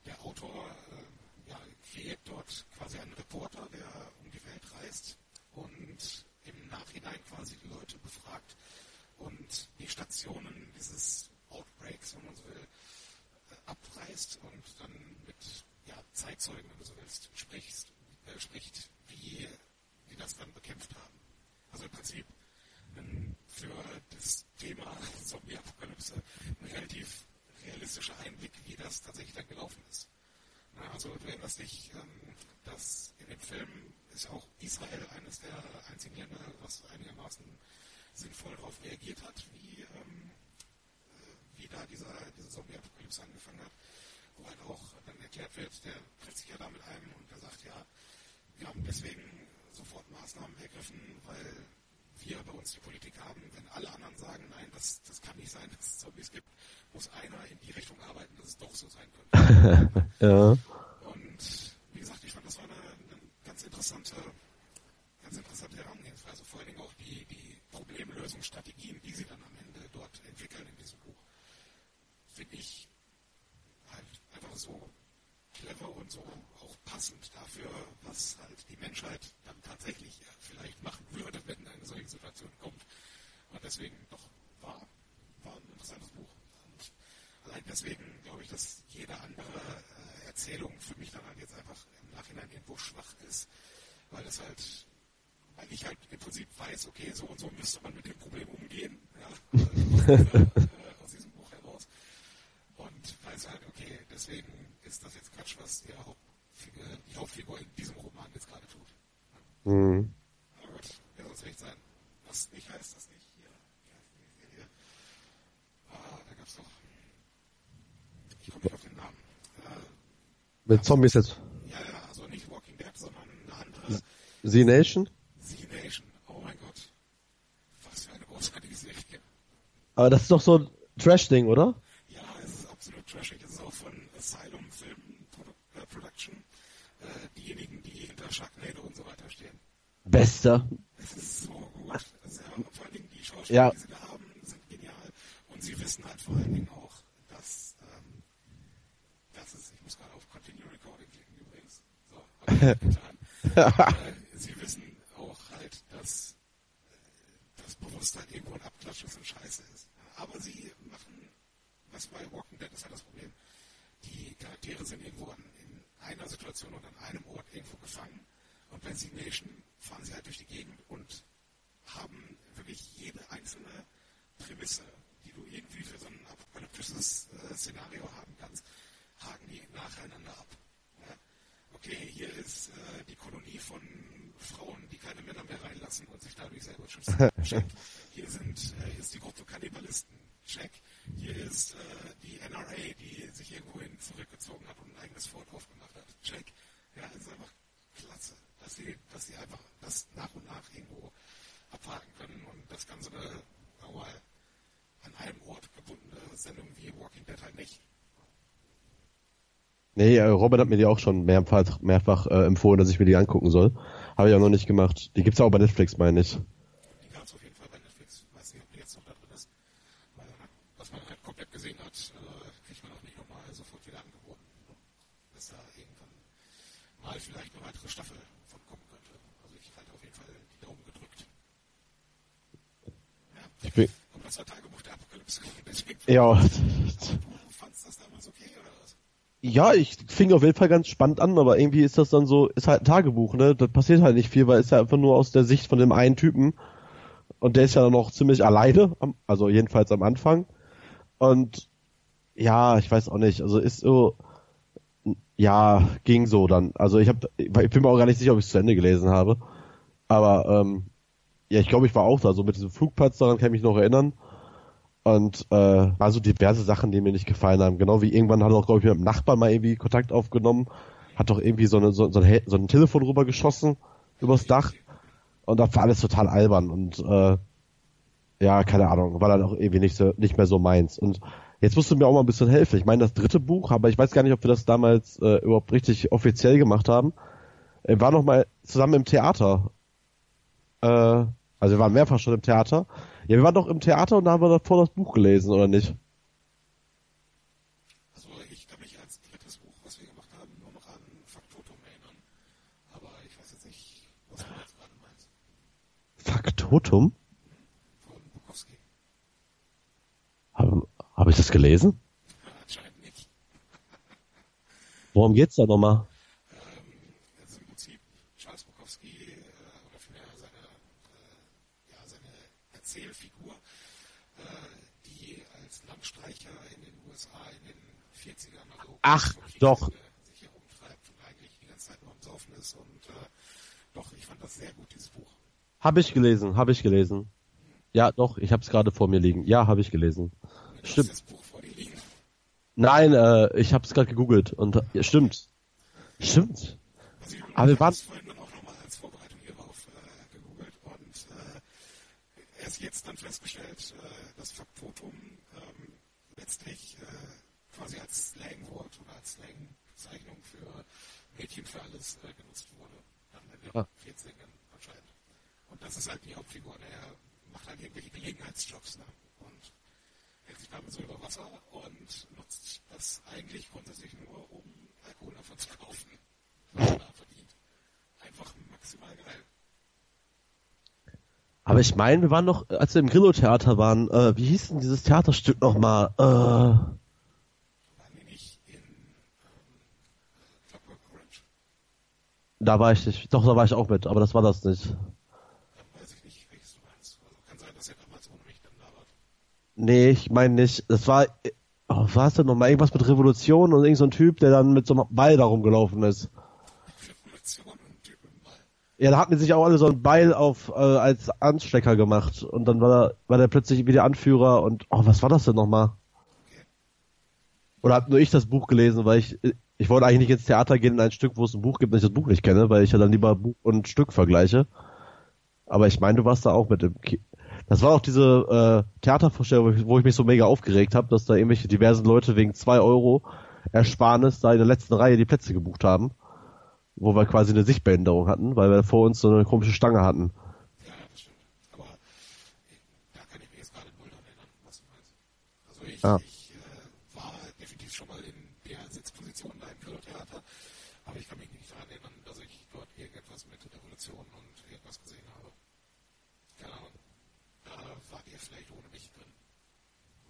der Autor äh, ja, kreiert dort quasi einen Reporter, der um die Welt reist und im Nachhinein quasi die Leute befragt und die Stationen dieses Outbreaks, wenn man so will, äh, abreißt und dann mit ja, Zeitzeugen, wenn du so willst, sprichst, äh, spricht, wie die das dann bekämpft haben. Also im Prinzip ein, für das Thema Zombie-Apokalypse ein relativ realistischer Einblick, wie das tatsächlich dann gelaufen ist. Na, also du erinnerst dich, ähm, dass in dem Film ist auch Israel eines der einzigen Länder, was einigermaßen sinnvoll darauf reagiert hat, wie, ähm, äh, wie da dieser, diese Zombie-Apokalypse angefangen hat, wo halt auch dann erklärt wird, der tritt sich ja da mit einem und der sagt, ja, wir haben deswegen sofort Maßnahmen ergriffen, weil wir bei uns die Politik haben, wenn alle anderen sagen, nein, das, das kann nicht sein, dass es Zombies gibt, muss einer in die Richtung arbeiten, dass es doch so sein könnte. ja. Und wie gesagt, ich fand, das war eine, eine ganz interessante, ganz interessante Herangehensweise. Vor allen Dingen auch die, die Problemlösungsstrategien, die sie dann am Ende dort entwickeln in diesem Buch, finde ich halt einfach so clever und so passend dafür, was halt die Menschheit dann tatsächlich vielleicht machen würde, wenn eine solche Situation kommt. Und deswegen doch war, war ein interessantes Buch. Und allein deswegen glaube ich, dass jede andere äh, Erzählung für mich dann halt jetzt einfach im Nachhinein irgendwo schwach ist, weil es halt, weil ich halt im Prinzip weiß, okay, so und so müsste man mit dem Problem umgehen, ja, äh, halt, okay, deswegen ist das jetzt Quatsch, was die, Hauptfigur, die Hauptfigur in diesem Roman jetzt gerade tut. Mhm. Aber gut, wer soll es recht sein? Was nicht heißt, das nicht. Hier, die Serie? Ah, da gab's doch. Ich komme nicht auf den Namen. Äh, Mit Zombies jetzt. ja, ja, also nicht Walking Dead, sondern eine andere. Z-Nation? Z-Nation. Oh mein Gott. Was für eine großartige Serie. Aber das ist doch so ein Trash-Ding, oder? Ja, es ist absolut trashig. Es ist auch von Asylum Film Produ äh, Production. Äh, diejenigen, die hinter Sharknado und so weiter stehen. Bester. Es ist so gut. Also, vor allen Dingen die Schauspieler, Ja. die sie da haben, sind genial. Und sie wissen halt vor allen Dingen auch, dass, ähm, dass es, ich muss gerade auf Continue Recording klicken übrigens. So, hab ich äh, sie wissen auch halt, dass äh, das Bewusstsein irgendwo ein Abklatsch ist und scheiße ist. Aber sie machen, was bei Walking Dead ist halt das Problem, die Charaktere sind irgendwo an, in einer Situation und an einem Ort irgendwo gefangen. Und bei Z Nation fahren sie halt durch die Gegend und haben wirklich jede einzelne Prämisse, die du irgendwie für so ein apokalyptisches äh, Szenario haben kannst, haken die nacheinander ab. Ja? Okay, hier ist äh, die Kolonie von Frauen, die keine Männer mehr reinlassen und sich dadurch selber schützen. Check. Hier sind, äh, hier ist die Gruppe Kannibalisten. Check. Hier ist äh, die NRA, die sich irgendwohin zurückgezogen hat und ein eigenes Fort aufgemacht hat. Check. Ja, es ist einfach klasse, dass sie, dass sie einfach das nach und nach irgendwo abhaken können und das Ganze eine, sagen mal, an einem Ort gebundene Sendung wie Walking Dead halt nicht. Nee, äh, Robert hat mir die auch schon mehrfach, mehrfach äh, empfohlen, dass ich mir die angucken soll. Habe ich auch noch nicht gemacht. Die gibt's auch bei Netflix, meine ich. Die gab es auf jeden Fall bei Netflix. Weiß nicht, ob die jetzt noch da drin ist. Weil, was man halt komplett gesehen hat, äh, kriegt man auch nicht nochmal sofort wieder angeboten. Dass da irgendwann mal vielleicht eine weitere Staffel von kommen könnte. Also ich halte auf jeden Fall die Daumen gedrückt. Ja. Ich bin, Aber das war Tagebuch der Apokalypse. Deswegen ja, du fandst das damals okay oder was? ja, ich fing auf jeden Fall ganz spannend an, aber irgendwie ist das dann so, ist halt ein Tagebuch, ne? Da passiert halt nicht viel, weil es ja einfach nur aus der Sicht von dem einen Typen. Und der ist ja noch ziemlich alleine, also jedenfalls am Anfang. Und ja, ich weiß auch nicht, also ist so, ja, ging so dann. Also ich habe, ich bin mir auch gar nicht sicher, ob ich es zu Ende gelesen habe. Aber ähm, ja, ich glaube, ich war auch da, so mit diesem Flugplatz, daran kann ich mich noch erinnern. Und äh, war so diverse Sachen, die mir nicht gefallen haben. Genau wie irgendwann hat er auch, glaube ich, mit einem Nachbarn mal irgendwie Kontakt aufgenommen, hat doch irgendwie so, eine, so, so, ein, so ein Telefon rüber geschossen übers Dach. Und das war alles total albern und äh, ja, keine Ahnung, war dann auch irgendwie nicht so nicht mehr so meins. Und jetzt musst du mir auch mal ein bisschen helfen. Ich meine, das dritte Buch, aber ich weiß gar nicht, ob wir das damals äh, überhaupt richtig offiziell gemacht haben. Wir waren noch mal zusammen im Theater äh, also wir waren mehrfach schon im Theater. Ja, wir waren doch im Theater und da haben wir davor das Buch gelesen, oder nicht? Also ich kann mich als drittes Buch, was wir gemacht haben, nur noch an Faktotum erinnern. Aber ich weiß jetzt nicht, was du jetzt gerade meinst. Faktotum? Von Bukowski. Habe hab ich das gelesen? Anscheinend nicht. Worum geht's da nochmal? Dieses Buch. Habe ich gelesen, habe ich gelesen. Ja, doch, ich habe es gerade vor mir liegen. Ja, habe ich gelesen. Du Stimmt. das Buch vor dir liegen. Nein, äh, ich habe es gerade gegoogelt und ja, stimmt. Stimmt. Also ich Aber wir habe waren- es vorhin dann auch nochmal als Vorbereitung hierauf äh, gegoogelt und äh, erst jetzt dann festgestellt, äh, dass Faktotum ähm, letztlich äh, quasi als Slangwort oder als Slangbezeichnung für Mädchen für alles äh, genutzt wurde. Dann in den Ah. 40ern anscheinend. Und das ist halt die Hauptfigur. Der macht halt irgendwelche Gelegenheitsjobs ne? und hält sich damit so über Wasser und nutzt das eigentlich grundsätzlich nur, um Alkohol davon zu kaufen. Was er da verdient. Einfach maximal geil. Aber ich meine, wir waren noch, als wir im Grillo-Theater waren, äh, wie hieß denn dieses Theaterstück nochmal? Äh, Waren die nicht in ähm, Clockwork Orange? Da war ich nicht, doch, da war ich auch mit, aber das war das nicht. Weiß ich nicht, welches du meinst. Also kann sein, dass er damals ohne mich dann da war. Nee, ich meine nicht. Das war, oh, was war es denn nochmal? Irgendwas mit Revolution und irgend so ein Typ, der dann mit so einem Beil da rumgelaufen ist. Revolution und Typ im Ball. Ja, da hatten die sich auch alle so ein Beil auf äh, als Anstecker gemacht und dann war, er- war der plötzlich wieder Anführer und oh, was war das denn nochmal? Oder hab nur ich das Buch gelesen, weil ich ich wollte eigentlich nicht ins Theater gehen in ein Stück, wo es ein Buch gibt, wenn ich das Buch nicht kenne, weil ich ja dann lieber Buch und Stück vergleiche. Aber ich meine, du warst da auch mit im Ki Das war auch diese äh, Theatervorstellung, wo ich, mich so mega aufgeregt habe, dass da irgendwelche diversen Leute wegen zwei Euro Ersparnis da in der letzten Reihe die Plätze gebucht haben wo wir quasi eine Sichtbehinderung hatten, weil wir vor uns so eine komische Stange hatten. Ja, das stimmt. Aber da kann ich mich jetzt gerade null dran erinnern, was du meinst. Also ich, Ah. ich äh, war definitiv schon mal in der Sitzposition da im Grillo-Theater, aber ich kann mich nicht daran erinnern, dass ich dort irgendetwas mit Revolution und irgendwas gesehen habe. Keine Ahnung. Da wart ihr vielleicht ohne mich drin.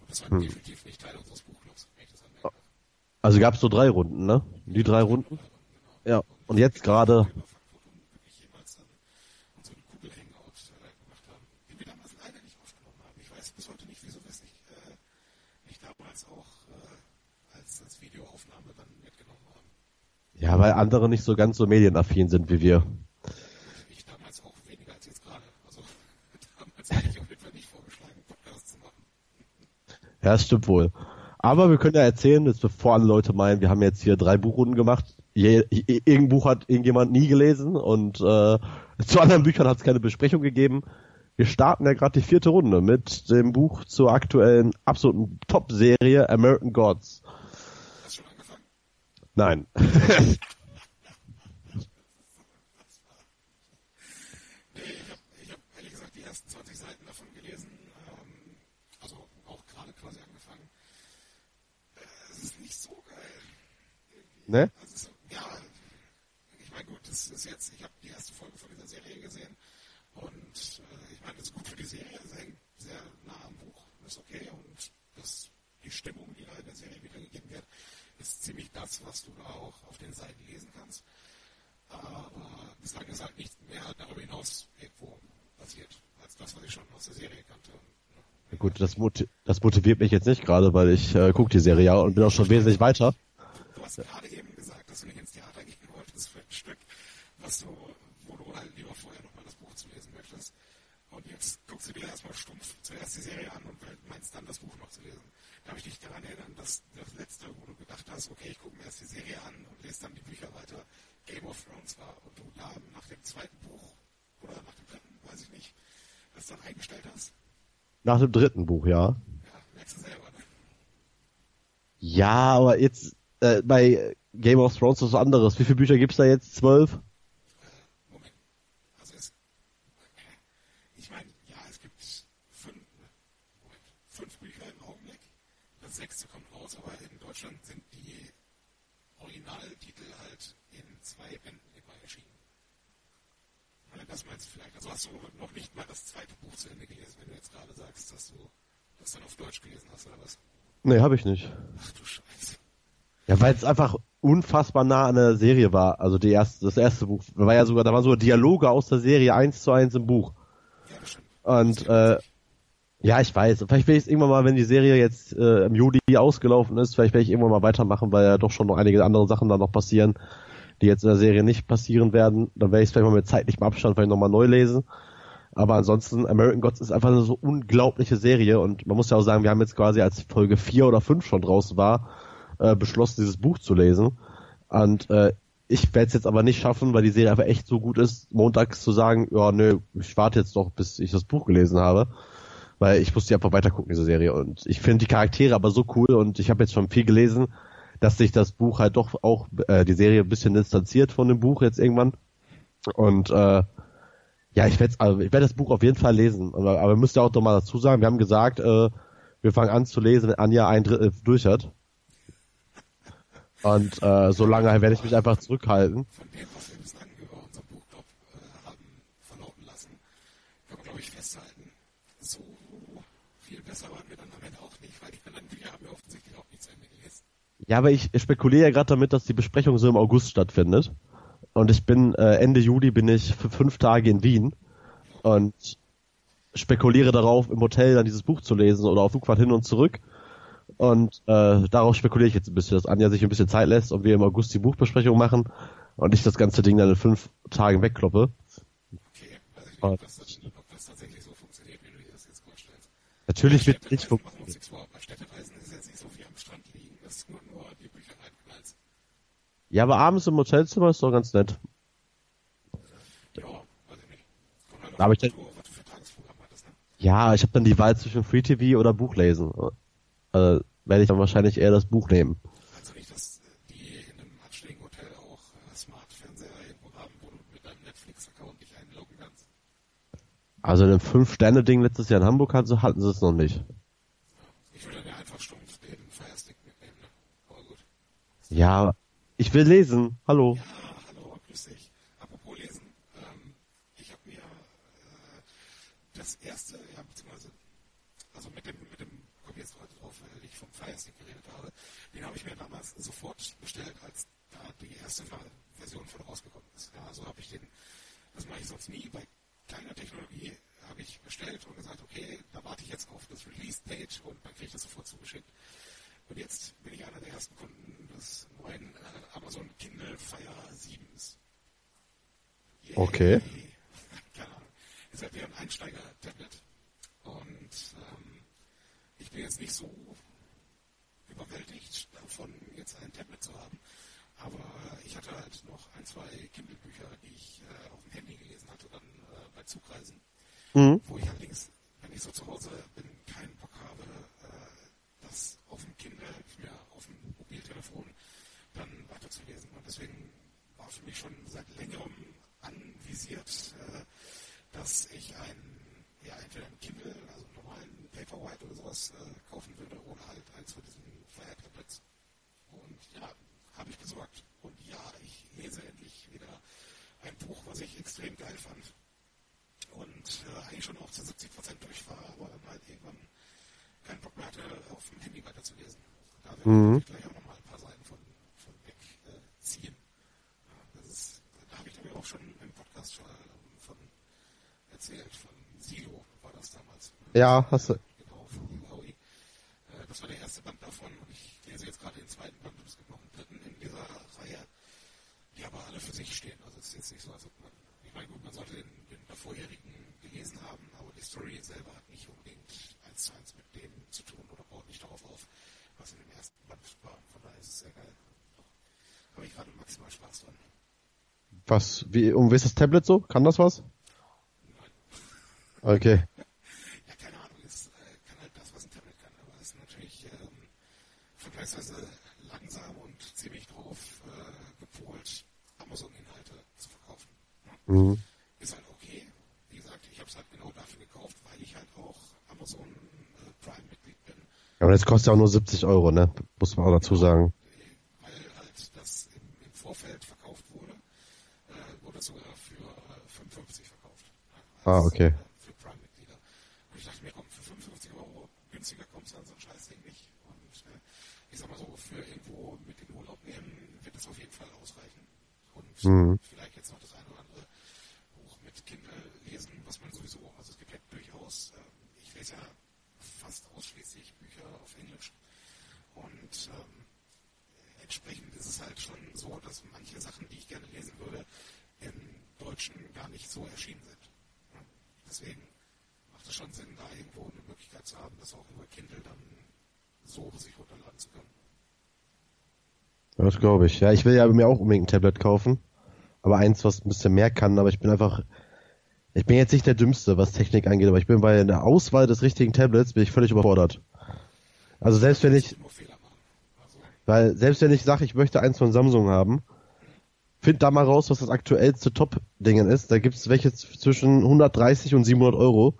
Und das war definitiv nicht Teil unseres Buchclubs, wenn ich das anmerke. Also gab es so drei Runden, ne? Die drei Runden? Ja. Und jetzt gerade, ja, weil andere nicht so ganz so medienaffin sind wie wir. Ich damals auch weniger als jetzt gerade. Also damals hätte ich auf jeden Fall nicht vorgeschlagen, einen Podcast zu machen. Ja, stimmt wohl. Aber wir können ja erzählen, jetzt bevor alle Leute meinen, wir haben jetzt hier drei Buchrunden gemacht. Je, i- irgendein Buch hat irgendjemand nie gelesen und äh, zu anderen Büchern hat es keine Besprechung gegeben. Wir starten ja gerade die vierte Runde mit dem Buch zur aktuellen absoluten Top-Serie American Gods. Hast du angefangen? Nein. Nee, ich habe ich hab ehrlich gesagt die ersten 20 Seiten davon gelesen. Ähm, also auch gerade quasi angefangen. Äh, es ist nicht so geil. Ne? Also so, ja, ich meine, gut, das ist jetzt, ich habe die erste Folge von dieser Serie gesehen und äh, ich meine, das ist gut für die Serie, hängt sehr nah am Buch, ist okay und das, die Stimmung, die da in der Serie wiedergegeben wird, ist ziemlich das, was du da auch auf den Seiten lesen kannst. Aber bislang ist halt nichts mehr darüber hinaus irgendwo passiert, als das, was ich schon aus der Serie kannte. Gut, das, das motiviert mich jetzt nicht gerade, weil ich äh, gucke die Serie ja und bin auch schon wesentlich weiter. Hast gerade eben gesagt, dass du nicht ins Theater gehen wolltest für ein Stück, was du, wo du halt lieber vorher nochmal das Buch zu lesen möchtest. Und jetzt guckst du dir erstmal stumpf zuerst die Serie an und meinst dann das Buch noch zu lesen. Darf ich dich daran erinnern, dass das letzte, wo du gedacht hast, okay, ich gucke mir erst die Serie an und lese dann die Bücher weiter, Game of Thrones war und du da nach dem zweiten Buch oder nach dem dritten, weiß ich nicht, das dann eingestellt hast? Nach dem dritten Buch, ja. Ja, merkst du selber, ne? Ja, aber jetzt äh, bei Game of Thrones ist was anderes. Wie viele Bücher gibt's da jetzt? Zwölf? Moment. Also es, ich meine, ja, es gibt fünf, Moment, fünf Bücher im Augenblick. Das sechste kommt raus, aber in Deutschland sind die Originaltitel halt in zwei Bänden immer erschienen. Oder das meinst du vielleicht. Also hast du noch nicht mal das zweite Buch zu Ende gelesen, wenn du jetzt gerade sagst, dass du das dann auf Deutsch gelesen hast, oder was? Nee, habe ich nicht. Ach du Scheiße. Ja, weil es einfach unfassbar nah an der Serie war. Also die erste, das erste Buch. War ja sogar, da waren sogar Dialoge aus der Serie eins zu eins im Buch. Und äh, ja, ich weiß. Vielleicht will ich es irgendwann mal, wenn die Serie jetzt äh, im Juli ausgelaufen ist, vielleicht werde ich irgendwann mal weitermachen, weil ja doch schon noch einige andere Sachen da noch passieren, die jetzt in der Serie nicht passieren werden. Dann werde ich es vielleicht mal mit zeitlichem Abstand vielleicht nochmal neu lesen. Aber ansonsten, American Gods ist einfach eine so unglaubliche Serie und man muss ja auch sagen, wir haben jetzt quasi als Folge 4 oder 5 schon draußen war, äh, beschlossen, dieses Buch zu lesen. Und äh, ich werde es jetzt aber nicht schaffen, weil die Serie einfach echt so gut ist, montags zu sagen, ja, nö, ich warte jetzt noch, bis ich das Buch gelesen habe. Weil ich musste einfach weiter gucken, diese Serie. Und ich finde die Charaktere aber so cool und ich habe jetzt schon viel gelesen, dass sich das Buch halt doch auch, äh, die Serie ein bisschen distanziert von dem Buch jetzt irgendwann. Und äh, ja, ich werde also werd das Buch auf jeden Fall lesen. Aber, aber wir müssen ja auch noch mal dazu sagen, wir haben gesagt, äh, wir fangen an zu lesen, wenn Anja ein Drittel durch hat. Und äh, so lange werde ich mich einfach zurückhalten. Von dem, was wir bislang über unser Buchclub äh, haben verlauten lassen, kann man, glaube ich, festhalten, so viel besser waren wir dann am auch nicht, weil die anderen Bücher haben wir offensichtlich auch nicht zu Ende gelesen. Ja, aber ich spekuliere ja gerade damit, dass die Besprechung so im August stattfindet. Und ich bin äh, Ende Juli bin ich für fünf Tage in Wien und spekuliere darauf, im Hotel dann dieses Buch zu lesen oder auf Flugfahrt hin und zurück. Und äh, darauf spekuliere ich jetzt ein bisschen, dass Anja sich ein bisschen Zeit lässt und wir im August die Buchbesprechung machen und ich das ganze Ding dann in fünf Tagen wegkloppe. Okay, weiß ich nicht, ob das, ob das tatsächlich so funktioniert, wie du dir das jetzt vorstellst. Natürlich wird nicht machen wir funktionieren. bei Städtereisen ist jetzt nicht so viel am Strand liegen, das ist nur, nur die Bücher reinknallst. Ja, aber abends im Hotelzimmer ist doch ganz nett. Ja, weiß ich nicht. Kommt halt Aber ich Tour, was du für Tagesprogramm hattest, ne? Ja, ich habe dann die Wahl zwischen Free TV oder Buch Äh, werde ich dann wahrscheinlich eher das Buch nehmen. Also nicht, dass die in einem anständigen Hotel auch äh, Smart-Fernseher irgendwo haben, wo du mit deinem Netflix-Account dich einloggen kannst. Also in dem Fünf-Sterne-Ding letztes Jahr in Hamburg hatten sie, hatten sie es noch nicht. Ich würde dann einfach stumpf den Firestick mitnehmen, ne? Aber gut. Ja, ich will lesen. Hallo. Ja, hallo, grüß dich. Apropos lesen, ähm, ich habe mir äh, das erste, ja, beziehungsweise, also mit dem, mit dem, komm jetzt heute drauf, weil ich vom Firestick geredet habe, den habe ich mir damals sofort bestellt, als da Ver- Version von rausgekommen ist. Ja, also habe ich den, das mache ich sonst nie, bei kleiner Technologie habe ich bestellt und gesagt, okay, da warte ich jetzt auf das Release-Date und dann kriege ich das sofort zugeschickt. Und jetzt bin ich einer der ersten Kunden des neuen äh, Amazon Kindle Fire 7s. Yay. Okay. Keine Ahnung. Ist halt wie ein Einsteiger-Tablet. Und ähm, ich bin jetzt nicht so überwältigt davon, jetzt ein Tablet zu haben. Aber ich hatte halt noch ein, zwei Kindle-Bücher, die ich äh, auf dem Handy gelesen hatte, dann äh, bei Zugreisen. Mhm. Wo ich allerdings, wenn ich so zu Hause bin, keinen Bock habe, äh, das auf dem Kindle, mir auf dem Mobiltelefon dann weiterzulesen. Und deswegen war für mich schon seit längerem anvisiert, äh, dass ich ein, ja, entweder ein Kindle, also einen normalen Paperwhite oder sowas äh, kaufen würde oder halt eins von diesen Fire Tablets. Und ja, habe ich besorgt. Und ja, ich lese endlich wieder ein Buch, was ich extrem geil fand und äh, eigentlich schon auch zu 70 Prozent durch war, aber dann halt irgendwann keinen Bock mehr hatte, auf dem Handy weiterzulesen. Da werde Mhm. ich gleich auch nochmal ein paar Seiten von, von weg äh. Ja, ist, da habe ich glaube ich auch schon im Podcast schon ähm, von erzählt, von Silo war das damals. Ja, hast du. Genau, von Huawei. Äh, das war der erste Band davon und ich lese jetzt gerade den zweiten Band und es gibt noch einen dritten in dieser Reihe, die aber alle für sich stehen. Also es ist jetzt nicht so, als ob man, ich meine gut, man sollte den, den vorherigen gelesen haben, aber die Story selber hat nicht unbedingt eins zu eins mit dem zu tun oder baut nicht darauf auf, was in dem ersten Band war. Von daher ist es sehr geil. Doch, habe ich gerade maximal Spaß dran. Was, wie, um wie ist das Tablet so? Kann das was? Okay. Ja, keine Ahnung, es äh, kann halt das, was ein Tablet kann, aber es ist natürlich ähm, vergleichsweise langsam und ziemlich drauf äh, gepolt, Amazon-Inhalte zu verkaufen. Mhm. Ist halt okay. Wie gesagt, ich habe es halt genau dafür gekauft, weil ich halt auch Amazon äh, Prime-Mitglied bin, Aber das kostet ja auch nur 70 Euro, ne? Muss man auch dazu sagen. weil halt das im, im Vorfeld verkauft wurde, äh, wurde es sogar für äh, 55 Ah, okay. Für Prime-Mitglieder. Und ich dachte mir, komm, für 55 Euro günstiger kommst du an so ein Scheißding nicht. Und äh, ich sag mal so, für irgendwo mit den Urlaub nehmen, wird das auf jeden Fall ausreichen. Und Mhm. vielleicht jetzt noch das eine oder andere Buch mit Kindle lesen, was man sowieso, also es gibt ja durchaus, äh, ich lese ja fast ausschließlich Bücher auf Englisch. Und ähm, entsprechend ist es halt schon so, dass manche Sachen, die ich gerne lesen würde, im Deutschen gar nicht so erschienen sind. Deswegen macht es schon Sinn, da irgendwo eine Möglichkeit zu haben, das auch über Kindle dann so sich runterladen zu können. Das glaube ich. Ja, ich will ja mir auch unbedingt ein Tablet kaufen. Aber eins, was ein bisschen mehr kann, aber ich bin einfach, ich bin jetzt nicht der Dümmste, was Technik angeht, aber ich bin bei der Auswahl des richtigen Tablets, bin ich völlig überfordert. Also selbst wenn ich. Also, weil selbst wenn ich sage, ich möchte eins von Samsung haben, find da mal raus, was das aktuellste Top-Dingen ist. Da gibt's welche z- zwischen 130 und 700 Euro.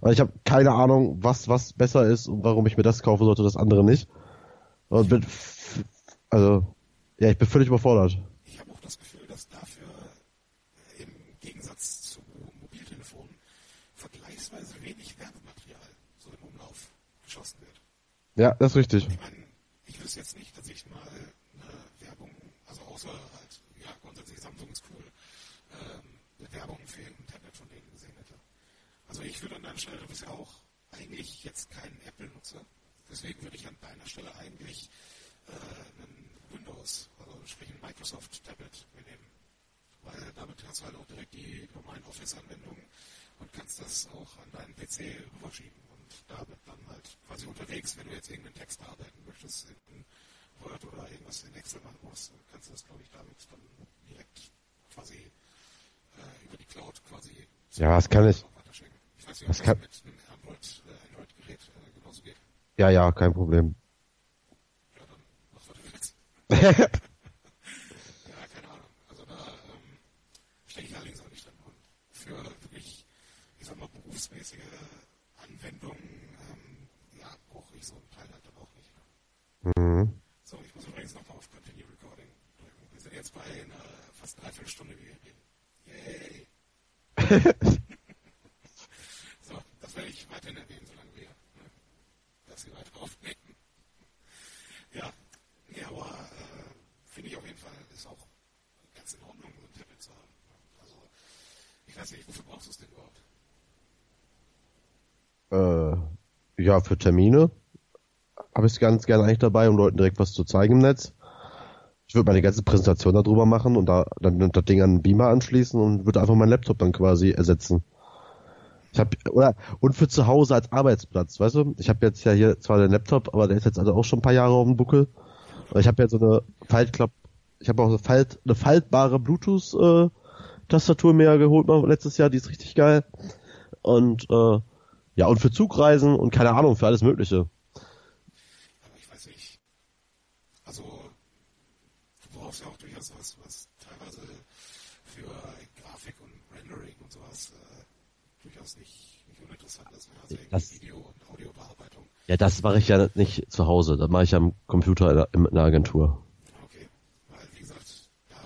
Und ich habe keine Ahnung, was was besser ist und warum ich mir das kaufen sollte, das andere nicht. Und bin, also, ja, ich bin völlig überfordert. ich habe auch das Gefühl, dass dafür äh, im Gegensatz zu Mobiltelefonen vergleichsweise wenig Werbematerial so im Umlauf geschossen wird. Ja, das ist richtig. Ich meine, ich wüsste jetzt nicht, dass ich mal eine Werbung, also außer halt, ja, grundsätzlich Samsung ist cool, ähm, eine Werbung für irgendein Tablet von denen gesehen hätte. Also ich würde an deiner Stelle, du bist ja auch eigentlich jetzt kein Apple-Nutzer, deswegen würde ich an deiner Stelle eigentlich äh, einen Windows, also sprich ein Microsoft-Tablet mitnehmen. Weil damit hast du halt auch direkt die normalen Office-Anwendungen und kannst das auch an deinen PC rüberschieben und damit dann halt quasi unterwegs, wenn du jetzt irgendeinen Text bearbeiten möchtest in Word oder irgendwas in Excel machen musst, kannst du das, glaube ich, damit dann direkt quasi äh, über die Cloud quasi Ja, das kann ich. Ich weiß nicht, ob Das das, kann- mit einem Android, äh, Ja, ja, kein Problem. Ja, dann was du willst. Ja, keine Ahnung. Also da ähm, stecke ich allerdings auch nicht drin. Und für wirklich, ich sag mal, berufsmäßige Anwendungen, ähm, ja, brauche ich so ein Teil halt dann auch nicht. Mhm. So, ich muss übrigens nochmal auf Continue Recording drücken. Wir sind jetzt bei einer fast dreiviertel Stunde, wie wir reden. Yay! so, das werde ich weiterhin erwähnen, solange wir ne, das hier weiter aufnehmen. Ja, nee, aber äh, finde ich auf jeden Fall, ist auch ganz in Ordnung, so ein Tablet zu haben. Also, ich weiß nicht, wofür brauchst du es denn überhaupt? Äh, ja, für Termine habe ich es ganz gerne eigentlich dabei, um Leuten direkt was zu zeigen im Netz. Ich würde meine ganze Präsentation darüber machen und da dann das Ding an den Beamer anschließen und würde einfach meinen Laptop dann quasi ersetzen. Ich habe oder und für zu Hause als Arbeitsplatz, weißt du? Ich habe jetzt ja hier zwar den Laptop, aber der ist jetzt also auch schon ein paar Jahre auf dem Buckel. Ich habe ja so eine Faltklapp, ich habe auch eine, Falt, eine faltbare Bluetooth äh, Tastatur mir geholt mal letztes Jahr, die ist richtig geil. Und äh, ja, und für Zugreisen und keine Ahnung, für alles Mögliche. Aber ich weiß nicht. Also, brauchst ja auch durchaus was, was teilweise für Grafik und Rendering und sowas äh, durchaus nicht, nicht uninteressant ist. Also Das- Video- und Audiobearbeitung. Ja, das mache ich ja nicht zu Hause, das mache ich am Computer in in der Agentur. Okay. Weil, wie gesagt, ja,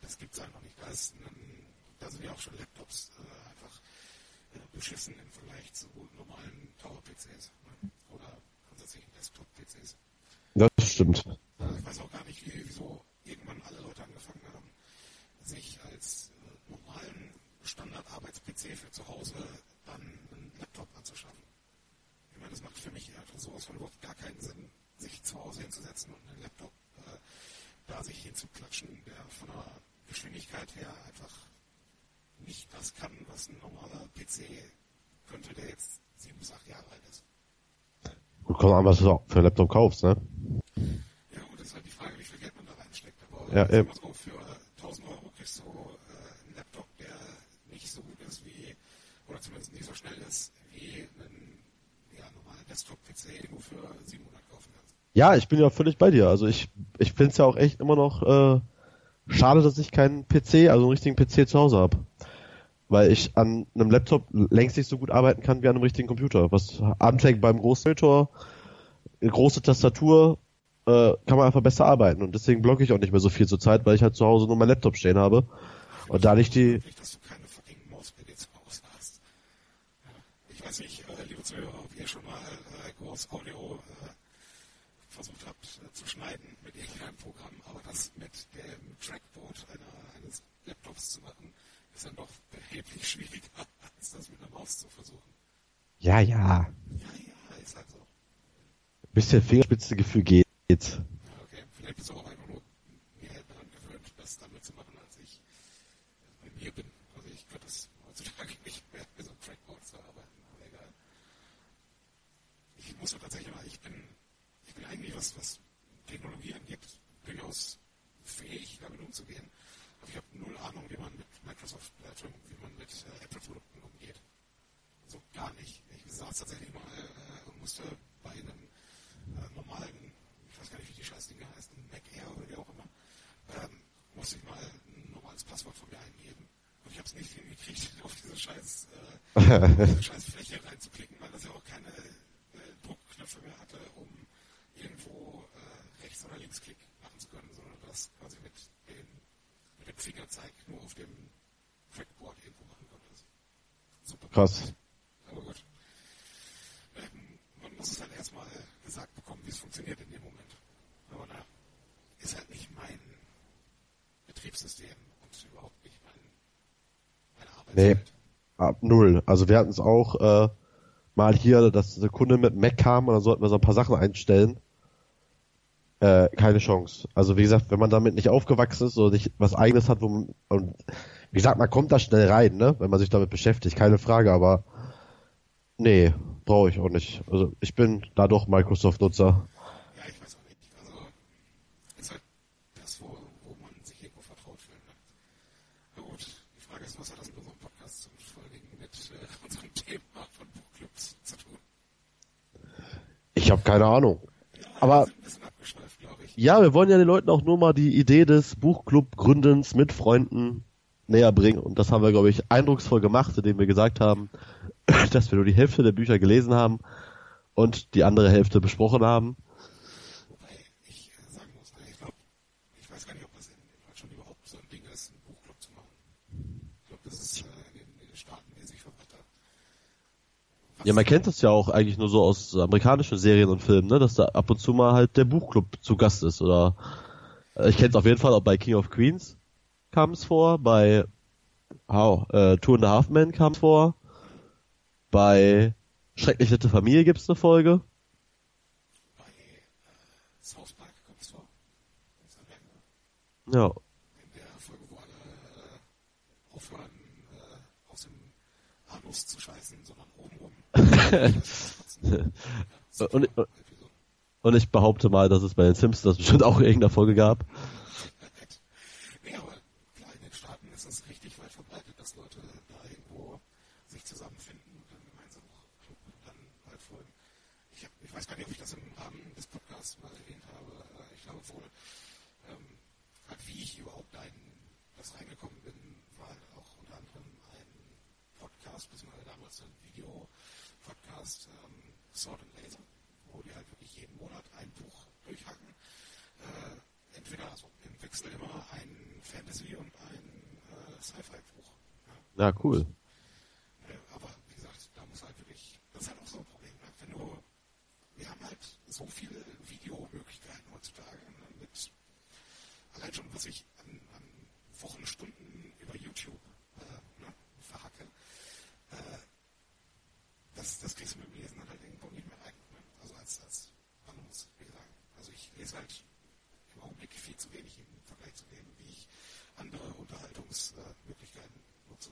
das gibt's einfach nicht. Da, ist ein, da sind ja auch schon Laptops äh, einfach äh, beschissen im Vergleich zu normalen Tower-PCs. Ne? Oder grundsätzlich Desktop-PCs. Das stimmt. Ich weiß auch gar nicht, wie, wieso irgendwann alle Leute angefangen haben, sich als äh, normalen Standard-Arbeits-PC für zu Hause dann einen Laptop anzuschaffen. Ich meine, das macht für mich einfach sowas von überhaupt gar keinen Sinn, sich zu Hause hinzusetzen und einen Laptop äh, da sich hinzuklatschen, der von der Geschwindigkeit her einfach nicht das kann, was ein normaler PC könnte, der jetzt sieben bis acht Jahre alt ist. Gut, kommt an, was du für einen Laptop kaufst, ne? Ja gut, das ist halt die Frage, wie viel Geld man da Ja, eben. mal so, für 1000 Euro kriegst du äh, einen Laptop, der nicht so gut ist wie, oder zumindest nicht so schnell ist, wie ein ja, normaler Desktop-PC, den du für 700 kaufen kannst. Ja, ich bin ja völlig bei dir. Also ich, ich finde es ja auch echt immer noch äh, schade, dass ich keinen PC, also einen richtigen PC zu Hause habe. Weil ich an einem Laptop längst nicht so gut arbeiten kann wie an einem richtigen Computer. Was anfängt beim großen Monitor, eine große Tastatur, äh, kann man einfach besser arbeiten. Und deswegen blocke ich auch nicht mehr so viel zur Zeit, weil ich halt zu Hause nur meinen Laptop stehen habe. Und da nicht die, dass du keine fucking Mauspedal zu Hause hast. ich weiß nicht, äh, liebe Zuhörer, ob ihr schon mal äh, groß Audio äh, versucht habt äh, zu schneiden mit irgendeinem Programm, aber das mit dem Trackboard einer, eines Laptops zu machen, ist dann doch erheblich schwieriger, als das mit einer Maus zu versuchen. Ja, ja. Ja, ja, ist halt so. Bisschen Fingerspitzengefühl geht. Ja, okay, vielleicht bist du auch einfach nur mehr daran gewöhnt, das damit zu machen, als ich bei mir bin. Also ich könnte das heutzutage nicht mehr mit so einem Trackboard zu arbeiten, aber egal. Ich muss ja tatsächlich ich bin, ich bin eigentlich was, was Technologie angeht, durchaus fähig, damit umzugehen. Aber ich habe null Ahnung, wie man mit Microsoft, äh, wie man mit äh, Apple-Produkten umgeht. So gar nicht. Ich saß tatsächlich mal äh, und musste bei einem äh, normalen, ich weiß gar nicht, wie die Scheißdinge heißen, Mac Air oder wie auch immer, ähm, musste ich mal ein normales Passwort von mir eingeben. Und ich habe es nicht hingekriegt, auf diese scheiß, äh, diese scheiß Fläche reinzuklicken, weil das ja auch keine äh, Druckknöpfe mehr hatte, um irgendwo äh, rechts oder linksklick machen zu können, sondern das quasi mit dem, mit dem Fingerzeig nur auf dem Trackboard irgendwo machen konnte. Super. Krass. Aber gut. Ähm, man muss es halt erstmal gesagt bekommen, wie es funktioniert in dem Moment. Aber na, ist halt nicht Betriebssystem und überhaupt nicht mein, meine Nee. Arbeitswelt. Ab null. Also wir hatten es auch äh, mal hier, dass der Kunde mit Mac kam und dann sollten wir so ein paar Sachen einstellen. Äh, keine Chance. Also wie gesagt, wenn man damit nicht aufgewachsen ist oder nicht was eigenes hat, wo man, und wie gesagt, man kommt da schnell rein, ne, wenn man sich damit beschäftigt, keine Frage, aber nee, brauche ich auch nicht. Also ich bin da doch Microsoft-Nutzer. Ja, ich weiß auch nicht. Also, ist halt das, wo, wo man sich irgendwo vertraut fühlt. Ne? Na gut, die Frage ist, was hat das mit unserem Podcast und vor allen Dingen mit äh, unserem Thema von Buchclubs zu tun? Ich habe keine Ahnung. Aber. Ja, wir wollen ja den Leuten auch nur mal die Idee des Buchclub-Gründens mit Freunden näher bringen. Und das haben wir, glaube ich, eindrucksvoll gemacht, indem wir gesagt haben, dass wir nur die Hälfte der Bücher gelesen haben und die andere Hälfte besprochen haben. Wobei ich äh, sagen muss, ne, ich glaube, ich weiß gar nicht, ob das in, in Deutschland überhaupt so ein Ding ist, einen Buchclub zu machen. Ich glaube, das ist äh, in, den- in den Staaten mäßig verbreitet. Was- Ja, man kennt das ja auch eigentlich nur so aus amerikanischen Serien und Filmen, ne? dass da ab und zu mal halt der Buchclub zu Gast ist. Oder äh, ich kenne es auf jeden Fall auch bei King of Queens kam es vor, bei wow, äh, Two and a Half Men kam es vor, bei Schrecklich nette Familie gibt's eine Folge. Bei äh, South Park kommt es vor. Ja. In der Folge, wo alle äh, aufhören, äh, aus dem Anus zu obenrum. Und, und, ich behaupte mal, dass es bei den Simpsons bestimmt auch in irgendeiner Folge gab. Nee, aber in den Staaten ist es richtig weit verbreitet, dass Leute da irgendwo sich zusammenfinden und dann gemeinsam dann halt folgen. Ich, weiß gar nicht, ob ich das im Rahmen des Podcasts mal erwähnt habe. Ich glaube wohl, wie ich überhaupt da in das reingekommen bin, war halt auch unter anderem ein Podcast, beziehungsweise damals ein Video-Podcast, ähm, Sword and Laser, wo die halt wirklich jeden Monat ein Buch durchhacken äh, entweder also im Wechsel immer ein Fantasy und ein äh, Sci-Fi-Buch. Ja. Ja, cool. Äh, aber wie gesagt, da muss halt wirklich, das ist halt auch so ein Problem. Ne? Wenn du, wir haben halt so viele Videomöglichkeiten heutzutage ne? mit allein schon, was ich an, an Wochenstunden über YouTube äh, ne? verhacke. Äh, das, das kriegst du mit dem Lesen dann halt irgendwo nicht mehr rein. Ne? Also als, als man muss, wie gesagt. Halt im Augenblick viel zu wenig im Vergleich zu dem, wie ich andere Unterhaltungsmöglichkeiten nutze.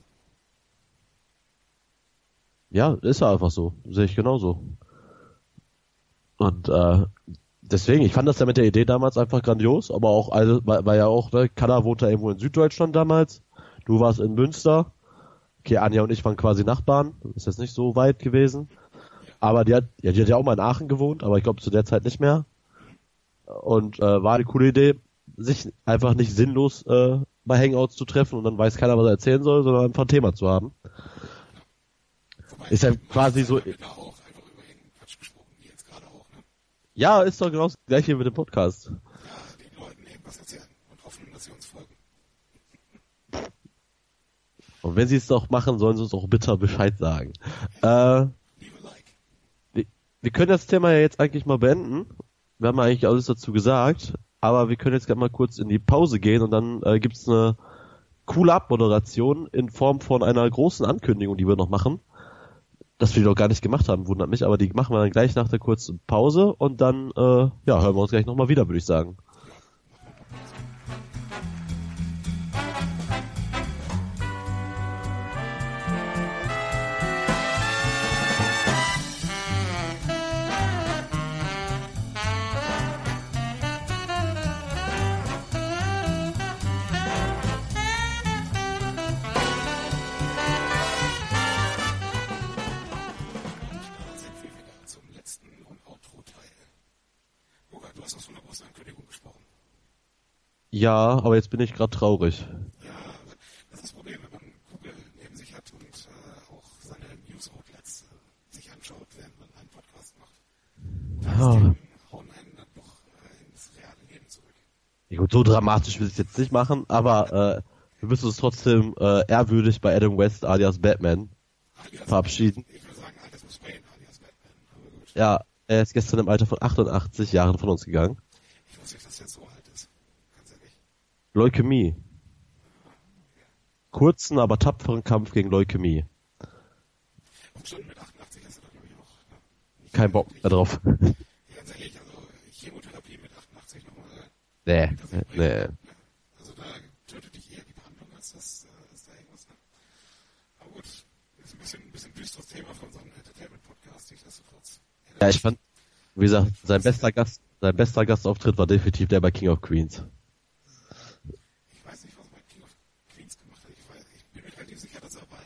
Ja, ist ja einfach so. Sehe ich genauso. Und äh, deswegen, ich fand das ja mit der Idee damals einfach grandios, aber auch, also, weil, weil ja auch, ne, Kada wohnte ja irgendwo in Süddeutschland damals, du warst in Münster, okay, Anja und ich waren quasi Nachbarn, ist jetzt nicht so weit gewesen, aber die hat, ja, die hat ja auch mal in Aachen gewohnt, aber ich glaube zu der Zeit nicht mehr. Und äh, war eine coole Idee, sich einfach nicht sinnlos äh, bei Hangouts zu treffen und dann weiß keiner, was er erzählen soll, sondern einfach ein Thema zu haben. Ist ja quasi so-? Ja, ist doch genau das gleiche mit dem Podcast. Ja, den Leuten irgendwas erzählen und hoffen, dass sie uns folgen. Und wenn sie es doch machen, sollen sie uns auch bitter Bescheid sagen. Äh, wir können das Thema ja jetzt eigentlich mal beenden. Wir haben eigentlich alles dazu gesagt, aber wir können jetzt gerade mal kurz in die Pause gehen und dann äh, gibt's eine coole Abmoderation in Form von einer großen Ankündigung, die wir noch machen. Dass wir die noch gar nicht gemacht haben, wundert mich, aber die machen wir dann gleich nach der kurzen Pause und dann äh, ja, hören wir uns gleich nochmal wieder, würde ich sagen. Ja, aber jetzt bin ich gerade traurig. Ja, das ist das Problem, wenn man Google neben sich hat und äh, auch seine News-Outlets äh, sich anschaut, während man einen Podcast macht. Ja. Themen hauen einen dann doch äh, ins reale Leben zurück. Ja, gut, so dramatisch will ich es jetzt nicht machen, aber äh, wir müssen uns trotzdem äh, ehrwürdig bei Adam West alias Batman Alias, verabschieden. ich würde sagen, alias Bruce Wayne, alias Batman. Ja, er ist gestern im Alter von 88 Jahren von uns gegangen. ich wusste nicht, dass er so alt ist. Ganz ehrlich. Leukämie. Kurzen, aber tapferen Kampf gegen Leukämie. Und schon mit 88 hast du da, glaube ich, auch. Kein Bock mehr drauf. Ganz ehrlich, Chemotherapie mit 88 nochmal. nee, nee. Also da tötet dich eher die Behandlung, als das äh, ist da irgendwas. Ne? Aber gut, ist ein bisschen, ein bisschen düsteres Thema von so einem Entertainment-Podcast, nichtsdestotrotz. Ja, ich fand, wie gesagt, sein bester Gast, sein bester Gastauftritt war definitiv der bei King of Queens. Ich weiß nicht, was er bei King of Queens gemacht hat. Ich, weiß, ich bin mir relativ sicher, dass er bei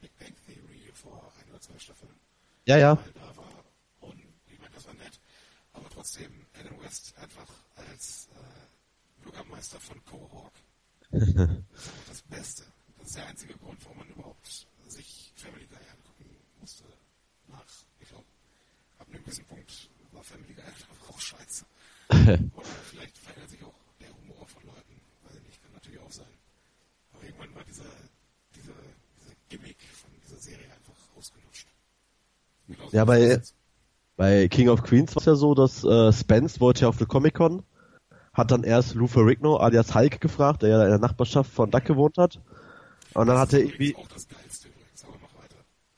Big Bang Theory vor ein oder zwei Staffeln Ja, ja. war. Und ich meine, das war nett. Aber trotzdem, Adam West einfach als äh, Bürgermeister von Cohawk das ist einfach das Beste. Das ist der einzige Grund, warum man überhaupt sich Family Guy angucken musste. Nach, ich glaube, ab einem gewissen Punkt war Family Guy einfach auch scheiße. Oder vielleicht verändert sich auch der Humor von Leuten. Weiß ich nicht, kann natürlich auch sein. Aber irgendwann war dieser, diese, diese Gimmick von dieser Serie einfach ausgelutscht. Ja, bei- Bei King of Queens war es ja so, dass äh, Spence wollte ja auf eine Comic-Con, hat dann erst Lou Ferrigno alias Hulk gefragt, der ja in der Nachbarschaft von Duck gewohnt hat. Und dann hat er irgendwie,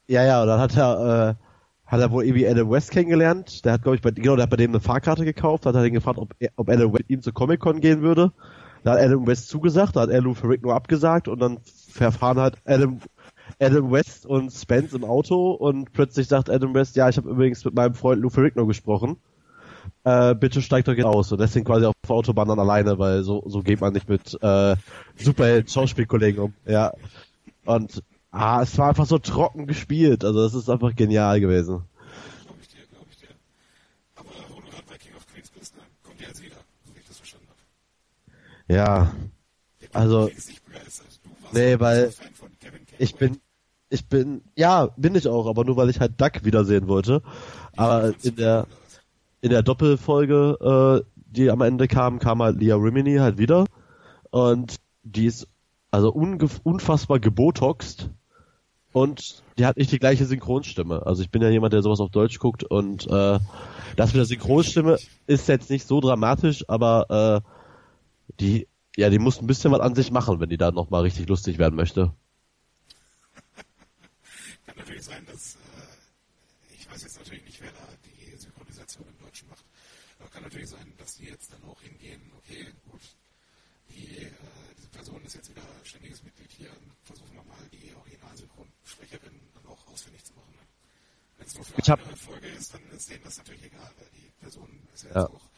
ja, ja, und dann hat er, äh, hat er wohl irgendwie Adam West kennengelernt. Der hat, glaube ich, bei, genau, der hat bei dem eine Fahrkarte gekauft, hat er ihn gefragt, ob, ob Adam West mit ihm zur Comic-Con gehen würde. Da hat Adam West zugesagt, da hat er Lou Ferrigno abgesagt und dann verfahren halt Adam, Adam West und Spence im Auto und plötzlich sagt Adam West, ja, ich habe übrigens mit meinem Freund Lou Ferrigno gesprochen. Äh, bitte steigt doch jetzt aus. Und deswegen quasi auf der Autobahn dann alleine, weil so, so geht man nicht mit äh, Superheld-Schauspielkollegen um. Ja. Und ah, es war einfach so trocken gespielt. Also es ist einfach genial gewesen. Glaube ich dir, glaube ich dir. Aber wo du bei King of Queens bist, kommt ja jetzt so wie ich das verstanden habe. Ja. Also- Nee, weil Ich bin, ich bin, ja, bin ich auch, aber nur weil ich halt Duck wiedersehen wollte. Aber in der, in der Doppelfolge, äh, die am Ende kam, kam halt Leah Rimini halt wieder. Und die ist also unfassbar gebotoxt. Und die hat nicht die gleiche Synchronstimme. Also ich bin ja jemand, der sowas auf Deutsch guckt und äh, das mit der Synchronstimme ist jetzt nicht so dramatisch, aber äh, die, ja, die muss ein bisschen was an sich machen, wenn die da nochmal richtig lustig werden möchte. Kann natürlich sein, dass, äh, ich weiß jetzt natürlich nicht, wer da die Synchronisation im Deutschen macht, aber kann natürlich sein, dass die jetzt dann auch hingehen, okay, gut, die, äh, diese Person ist jetzt wieder ständiges Mitglied hier, versuchen wir mal die Originalsynchronsprecherin dann auch ausfindig zu machen. Ne? Wenn es nur für Ich hab- eine Folge ist, dann ist denen das natürlich egal, weil die Person ist ja jetzt Ja. auch,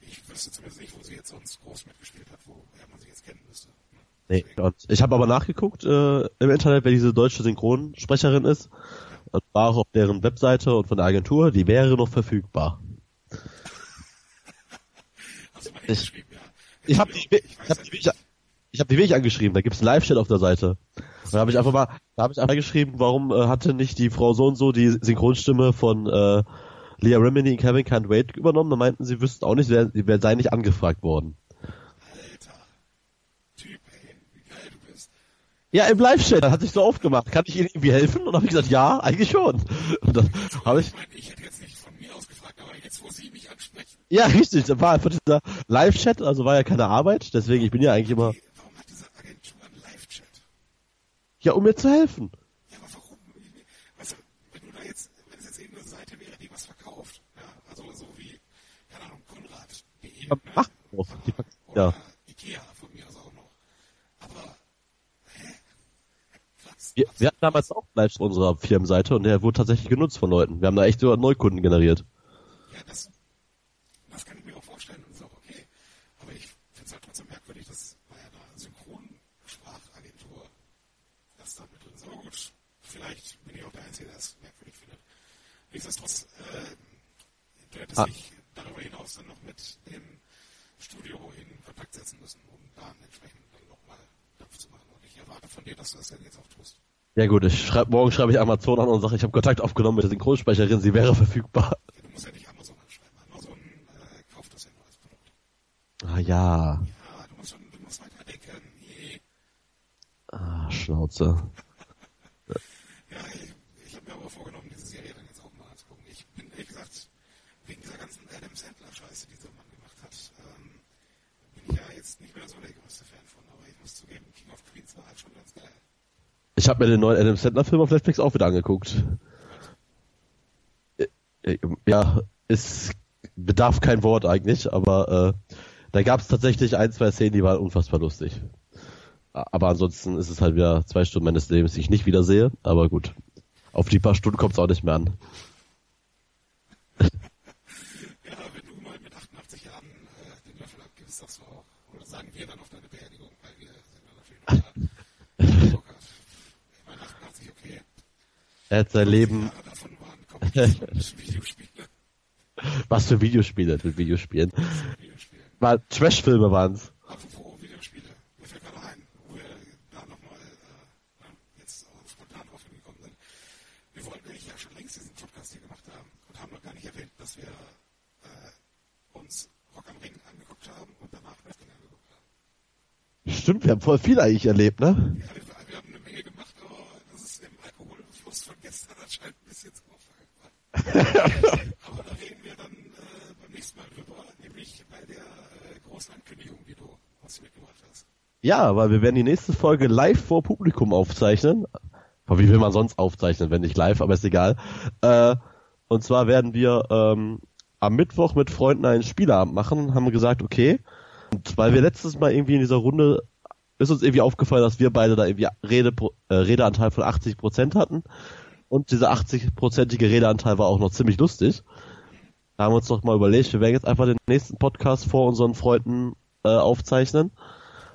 ich wüsste zumindest nicht, wo sie jetzt sonst groß mitgespielt hat, woher man sie jetzt kennen müsste. Ne? Nee, und ich habe aber nachgeguckt äh, im Internet, wer diese deutsche Synchronsprecherin ist. Und war auch auf deren Webseite und von der Agentur, die wäre noch verfügbar. Ich-. Ich habe die, Ich hab die, ich, hab die wirklich angeschrieben, da gibt's einen Live-Chat auf der Seite. Und da habe ich einfach mal, da habe ich einfach geschrieben, warum äh, hatte nicht die Frau so und so die Synchronstimme von äh, Leah Remini in Kevin Can't Wait übernommen? Da meinten sie, wüssten auch nicht, wer, wer sei nicht angefragt worden. Alter. Typ, ey, wie geil du bist. Ja, im Live-Chat, hat sich so aufgemacht. Kann ich Ihnen irgendwie helfen? Und habe ich gesagt, ja, eigentlich schon. Und dann habe ich, Ich meine, ich hätte jetzt nicht von mir jetzt, wo Sie mich ansprechen. Ja, richtig. Das war einfach dieser Live-Chat, also war ja keine Arbeit. Deswegen, ich bin ja eigentlich immer, Warum hat diese Agentur einen Live-Chat? ja, um mir zu helfen. Ja, aber warum? Du, wenn du da jetzt, wenn es jetzt irgendeine Seite wäre, die was verkauft, ja, also so wie, keine Ahnung, Konrad.de ne? Ach. Die- oder Ja. Ikea von mir aus auch noch. Aber, hä? Was? Wir, wir hatten damals auch Live auf unserer Firmenseite und der wurde tatsächlich genutzt von Leuten. Wir haben da echt sogar Neukunden generiert. Ja, das, das kann ich mir auch vorstellen und ist auch okay. Aber ich finde es halt trotzdem merkwürdig, dass bei einer Synchronsprachagentur das da mit drin ist. Aber gut, vielleicht bin ich auch der Einzige, der es merkwürdig findet. Nichtsdestotrotz, äh, du hättest Ah. dich darüber hinaus dann noch mit dem Studio in Kontakt setzen müssen, um da entsprechend dann nochmal Dampf zu machen. Und ich erwarte von dir, dass du das dann jetzt auch tust. Ja gut, ich schreib, morgen schreibe ich Amazon an und sage, ich habe Kontakt aufgenommen mit der Synchronsprecherin, sie wäre verfügbar. Du musst ja nicht Amazon anschreiben. Amazon äh, kauft das ja nur als Produkt. Ah ja. Ja, du musst schon, du musst weiter denken. Nee. Ah, Schnauze. Ja, ich, ich habe mir aber vorgenommen, diese Serie dann jetzt auch mal anzugucken. Ich bin, ehrlich gesagt, wegen dieser ganzen Adam Sandler-Scheiße, die dieser Mann gemacht hat, ähm, bin ich ja jetzt nicht mehr so der größte Fan von. Aber ich muss zugeben, King of Queens war halt schon ganz geil. Ich habe mir den neuen Adam Sandler Film auf Netflix auch wieder angeguckt. Äh, äh, Ja, es bedarf kein Wort eigentlich, aber äh, da gab es tatsächlich ein, zwei Szenen, die waren unfassbar lustig. Aber ansonsten ist es halt wieder zwei Stunden meines Lebens, die ich nicht wiedersehe. Aber gut, auf die paar Stunden kommt es auch nicht mehr an. Ja, wenn du mal mit 88 Jahren äh, den Löffel abgibst, sagst du auch, oder sagen wir dann auf deine Beerdigung, weil wir sind dann natürlich noch da. Bock hat. Ich meine, 88, okay. Er hat sein Leben, was für Videospiele mit Videospielen. Videospiele. War Trash-Filme waren's. Apropos Videospiele, mir fällt gerade ein, wo wir da nochmal äh, jetzt auch spontan drauf hingekommen sind. Wir wollten eigentlich ja schon längst diesen Podcast hier gemacht haben und haben noch gar nicht erwähnt, dass wir äh, uns Rock am Ring angeguckt haben und danach Wrestling angeguckt haben. Stimmt, wir haben voll viel eigentlich erlebt, ne? Ja, wir, wir haben eine Menge gemacht, aber das ist im Alkoholfluss von gestern anscheinend ein bisschen zu aufgefallen. Aber da reden wir dann äh, beim nächsten Mal drüber, nämlich bei der äh, großen Ankündigung, die du uns mitgebracht hast. Ja, weil wir werden die nächste Folge live vor Publikum aufzeichnen. Aber wie will man sonst aufzeichnen, wenn nicht live, aber ist egal. Äh, und zwar werden wir ähm, am Mittwoch mit Freunden einen Spieleabend machen, haben gesagt, okay. Und weil wir letztes Mal irgendwie in dieser Runde ist uns irgendwie aufgefallen, dass wir beide da irgendwie Rede, äh, Redeanteil von 80 Prozent hatten. Und dieser 80-prozentige Redeanteil war auch noch ziemlich lustig. Da haben wir uns doch mal überlegt, wir werden jetzt einfach den nächsten Podcast vor unseren Freunden äh, aufzeichnen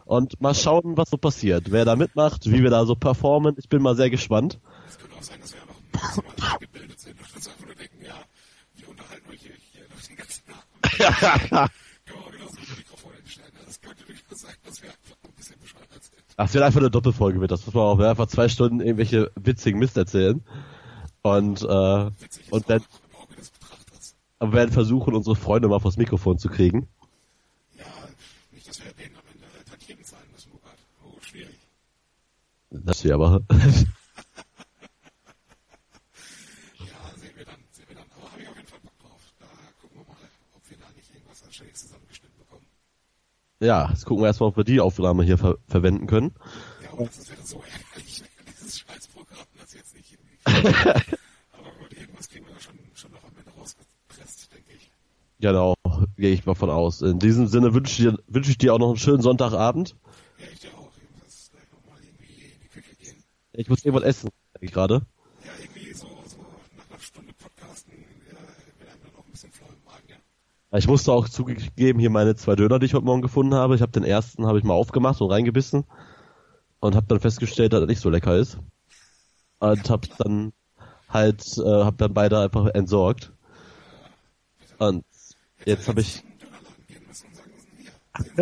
und mal schauen, was so passiert. Wer da mitmacht, wie wir da so performen. Ich bin mal sehr gespannt. Es könnte auch sein, dass wir einfach maximal gebildet sind und uns einfach nur denken, ja, wir unterhalten euch hier, hier noch den ganzen Abend. Können wir auch genauso mit Mikrofon hinstellen. Das könnte durchaus sein, dass wir einfach ein bisschen bescheuert sind. Ach, es wird einfach eine Doppelfolge mit. Das muss man auch. Wir werden einfach zwei Stunden irgendwelche witzigen Mist erzählen. Und, äh, Witzig und dann aber werden versuchen, unsere Freunde mal vors Mikrofon zu kriegen. Ja, nicht, dass wir am Ende Tantiemen zahlen müssen, Mugat. Oh, schwierig. Das hier aber. Ja, sehen wir dann, sehen wir dann. Aber habe ich auf jeden Fall Bock drauf. Da gucken wir mal, ob wir da nicht irgendwas Anständiges zusammengeschnitten bekommen. Ja, jetzt gucken wir erstmal, ob wir die Aufnahme hier ver verwenden können. Ja, aber das wäre so ärgerlich, dieses Scheißprogramm das jetzt nicht hinkriegen. aber gut, irgendwas kriegen wir da schon, schon noch am Ende rausgepresst, denke ich. Genau, gehe ich mal von aus. In diesem Sinne wünsche ich, dir- wünsche ich dir auch noch einen schönen Sonntagabend. Ja, ich dir auch. Ich muss gleich nochmal irgendwie in die Küche gehen. Ich muss irgendwas essen, denke ich gerade. Ja, irgendwie so, so nach einer Stunde Podcasten ja, wird einem dann auch ein bisschen flau im Magen, ja. Ich musste auch zugegeben hier meine zwei Döner, die ich heute Morgen gefunden habe. Ich habe den ersten habe ich mal aufgemacht und reingebissen und habe dann festgestellt, dass er nicht so lecker ist. Und habe dann halt äh, habe dann beide einfach entsorgt. Und jetzt habe ich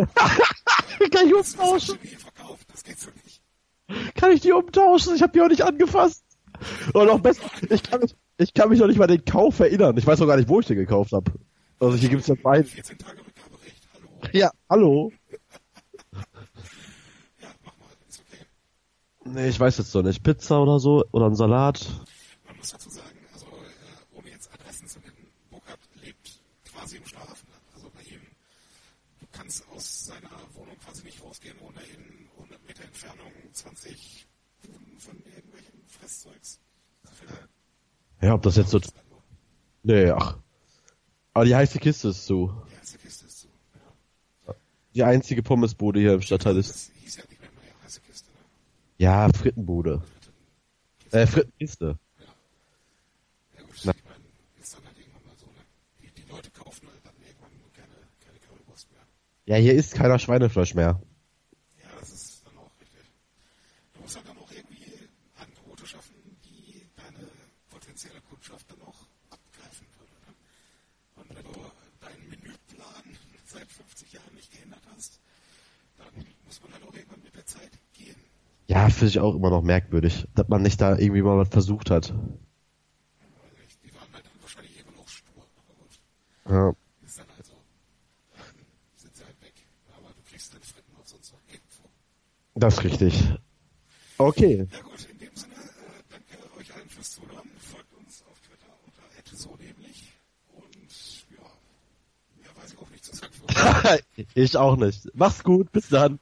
kann ich umtauschen? Kann ich die umtauschen? Ich habe die auch nicht angefasst. Und noch besser, ich kann mich, ich kann mich noch nicht mal den Kauf erinnern. Ich weiß auch gar nicht, wo ich den gekauft habe. Also hier gibt's ja beide. 14 Tage Rückgaberecht, hallo. Ja, hallo. Ja, mach mal, ist okay. Nee, ich weiß jetzt noch nicht. Pizza oder so oder ein Salat. Man muss dazu sagen, also äh, ohne jetzt Adressen zu nennen, Burkhardt lebt quasi im Schlafen. Also bei ihm, du kannst aus seiner Wohnung quasi nicht rausgehen, ohne in 100 Meter Entfernung 20 Buden von irgendwelchen Fresszeugs. Ja, ob das jetzt so... Nee, ach. Aber die heiße Kiste ist zu. Die erste Kiste ist zu. Die einzige Pommesbude hier im Stadtteil ist... Ja heiße? Ja, Frittenbude. Äh, Frittenkiste. Ja ist. Ja, hier isst keiner Schweinefleisch mehr. Ja, das ist dann auch richtig. Du musst halt dann auch irgendwie Angebote schaffen, die deine potenzielle Kundschaft dann auch abgreifen würde. Ne? Und wenn du deinen Menüplan seit 50 Jahren nicht geändert hast, dann muss man halt auch irgendwann mit der Zeit gehen. Ja, finde ich auch immer noch merkwürdig, dass man nicht da irgendwie mal was versucht hat. Die waren halt dann wahrscheinlich immer noch stur. Ja, ist dann halt so. Sind sie halt weg. Aber du kriegst deine Fritten auch sonst noch irgendwo. das ist richtig. Okay. Ja gut, in dem Sinne, danke euch allen fürs Zuhören. Folgt uns auf Twitter unter so nämlich. Und ja, mehr weiß ich auch nicht zu sagen. ich auch nicht. Mach's gut, bis dann.